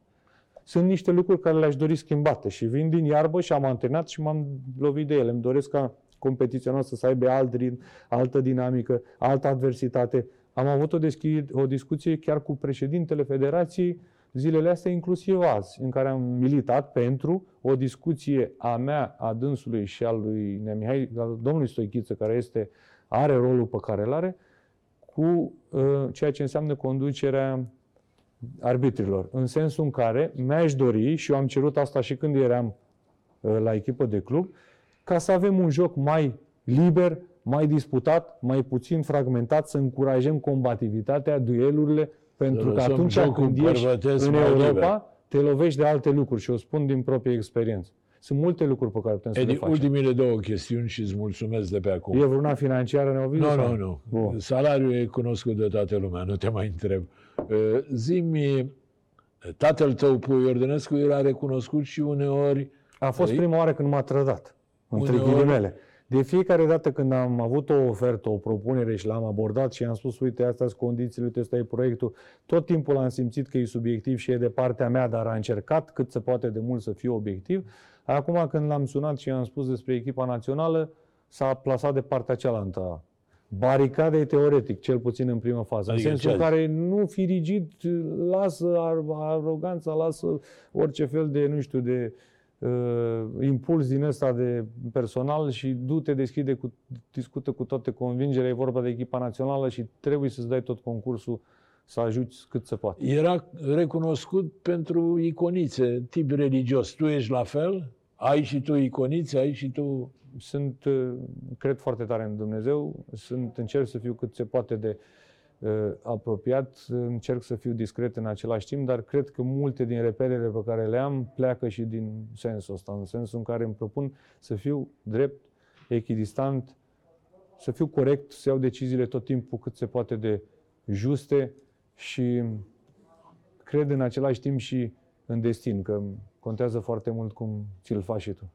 sunt niște lucruri care le-aș dori schimbate și vin din iarbă și am antrenat și m-am lovit de ele. Îmi doresc ca competiția noastră să aibă alt ritm, altă dinamică, altă adversitate. Am avut o, deschid, o discuție chiar cu președintele Federației zilele astea, inclusiv azi, în care am militat pentru o discuție a mea, a dânsului și al lui Nemihai, al domnului Stoichiță, care este, are rolul pe care îl are, cu uh, ceea ce înseamnă conducerea arbitrilor, în sensul în care mi-aș dori, și eu am cerut asta și când eram uh, la echipă de club, ca să avem un joc mai liber, mai disputat, mai puțin fragmentat, să încurajăm combativitatea, duelurile, pentru că lăsăm atunci jocul când ești bărbătesc în mai Europa, liber. te lovești de alte lucruri și o spun din proprie experiență. Sunt multe lucruri pe care putem să le Edi, facem. ultimile două chestiuni și îți mulțumesc de pe acum. E vreuna financiară neovită? Nu, sau? nu, nu. Bun. Salariul e cunoscut de toată lumea, nu te mai întreb. Uh, Zimi, tatăl tău, Pui Iordănescu, era recunoscut și uneori A fost Ei? prima oară când m-a trădat, între Uneori- ghilimele. De fiecare dată când am avut o ofertă, o propunere și l-am abordat și am spus, uite, astea sunt condițiile, uite, ăsta e proiectul, tot timpul am simțit că e subiectiv și e de partea mea, dar a încercat cât se poate de mult să fie obiectiv. Acum când l-am sunat și am spus despre echipa națională, s-a plasat de partea cealaltă. Baricade teoretic, cel puțin în primă fază. Adică în sensul în ce- care nu fi rigid, lasă ar- aroganța, lasă orice fel de, nu știu, de uh, impuls din ăsta de personal și du-te, deschide, cu, discută cu toate convingerea, e vorba de echipa națională și trebuie să-ți dai tot concursul să ajuți cât se poate. era recunoscut pentru iconițe, tip religios. Tu ești la fel? Ai și tu iconițe? Ai și tu... Sunt, uh, cred foarte tare în Dumnezeu, sunt, încerc să fiu cât se poate de uh, apropiat, încerc să fiu discret în același timp, dar cred că multe din reperele pe care le am pleacă și din sensul ăsta, în sensul în care îmi propun să fiu drept, echidistant, să fiu corect, să iau deciziile tot timpul cât se poate de juste și cred în același timp și în destin, că contează foarte mult cum ți-l faci și tu.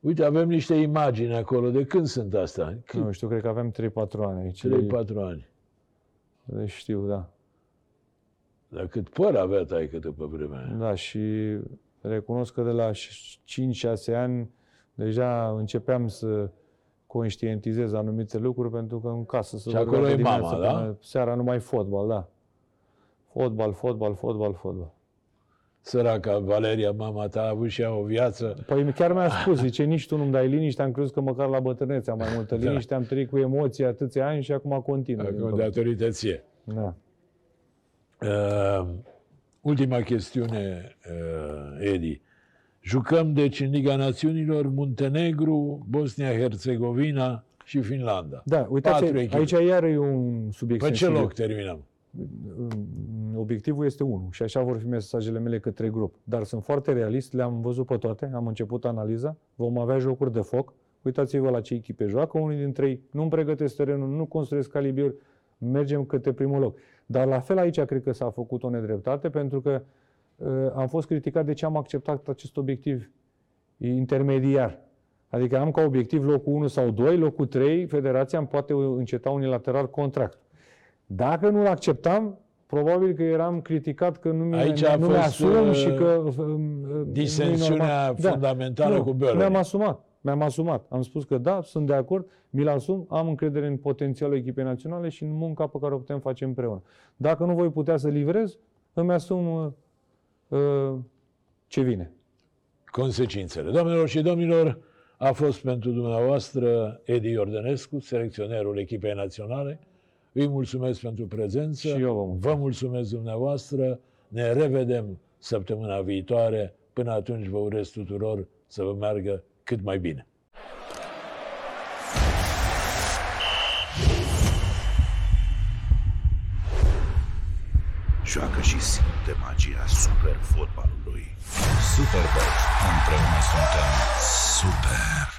Uite, avem niște imagini acolo. De când sunt astea? Nu știu, cred că avem 3-4 ani aici. 3-4 ani. Deci știu, da. Dar cât păr avea taică pe vremea aia. Da, și recunosc că de la 5-6 ani deja începeam să conștientizez anumite lucruri pentru că în casă să Și acolo e mama, da? până Seara numai fotbal, da. Fotbal, fotbal, fotbal, fotbal. Săraca Valeria, mama ta, a avut și ea o viață. Păi chiar mi-a spus, zice, nici tu nu-mi dai liniște, am crezut că măcar la bătrânețe am mai multă Da. liniște, am trăit cu emoții atâția ani și acum continuă. din Acum, păcate. datorită ție. Da. Uh, ultima chestiune, uh, Edi. Jucăm, deci, în Liga Națiunilor, Muntenegru, Bosnia-Herzegovina și Finlanda. Da, uitați, Patru echipe. aici iar e un subiect Pe ce sensibil. loc terminăm? Obiectivul este unul și așa vor fi mesajele mele către grup. Dar sunt foarte realist, le-am văzut pe toate, am început analiza, vom avea jocuri de foc. Uitați-vă la ce echipe joacă, unii dintre ei nu-mi pregătesc terenul, nu construiesc calibiuri, mergem către primul loc. Dar la fel aici cred că s-a făcut o nedreptate pentru că uh, am fost criticat de ce am acceptat acest obiectiv intermediar. Adică am ca obiectiv locul 1 sau 2, locul 3, federația îmi poate înceta unilateral contract. Dacă nu-l acceptam, probabil că eram criticat că nu mi Aici a nu fost, mi-asum uh, și că uh, uh, nu-i disensiunea normal. fundamentală nu, cu Böhler. Mi-am asumat. Mi-am asumat. Am spus că da, sunt de acord, mi-l asum, am încredere în potențialul echipei naționale și în munca pe care o putem face împreună. Dacă nu voi putea să livrez, îmi asum uh, uh, ce vine. consecințele. Doamnelor și domnilor, a fost pentru dumneavoastră Edi Iordănescu, selecționerul echipei naționale. Îi mulțumesc pentru prezență. Și eu vă mulțumesc. Vă mulțumesc dumneavoastră. Ne revedem săptămâna viitoare. Până atunci vă urez tuturor să vă meargă cât mai bine. Joacă și simte magia super fotbalului. Superbox. Împreună suntem super.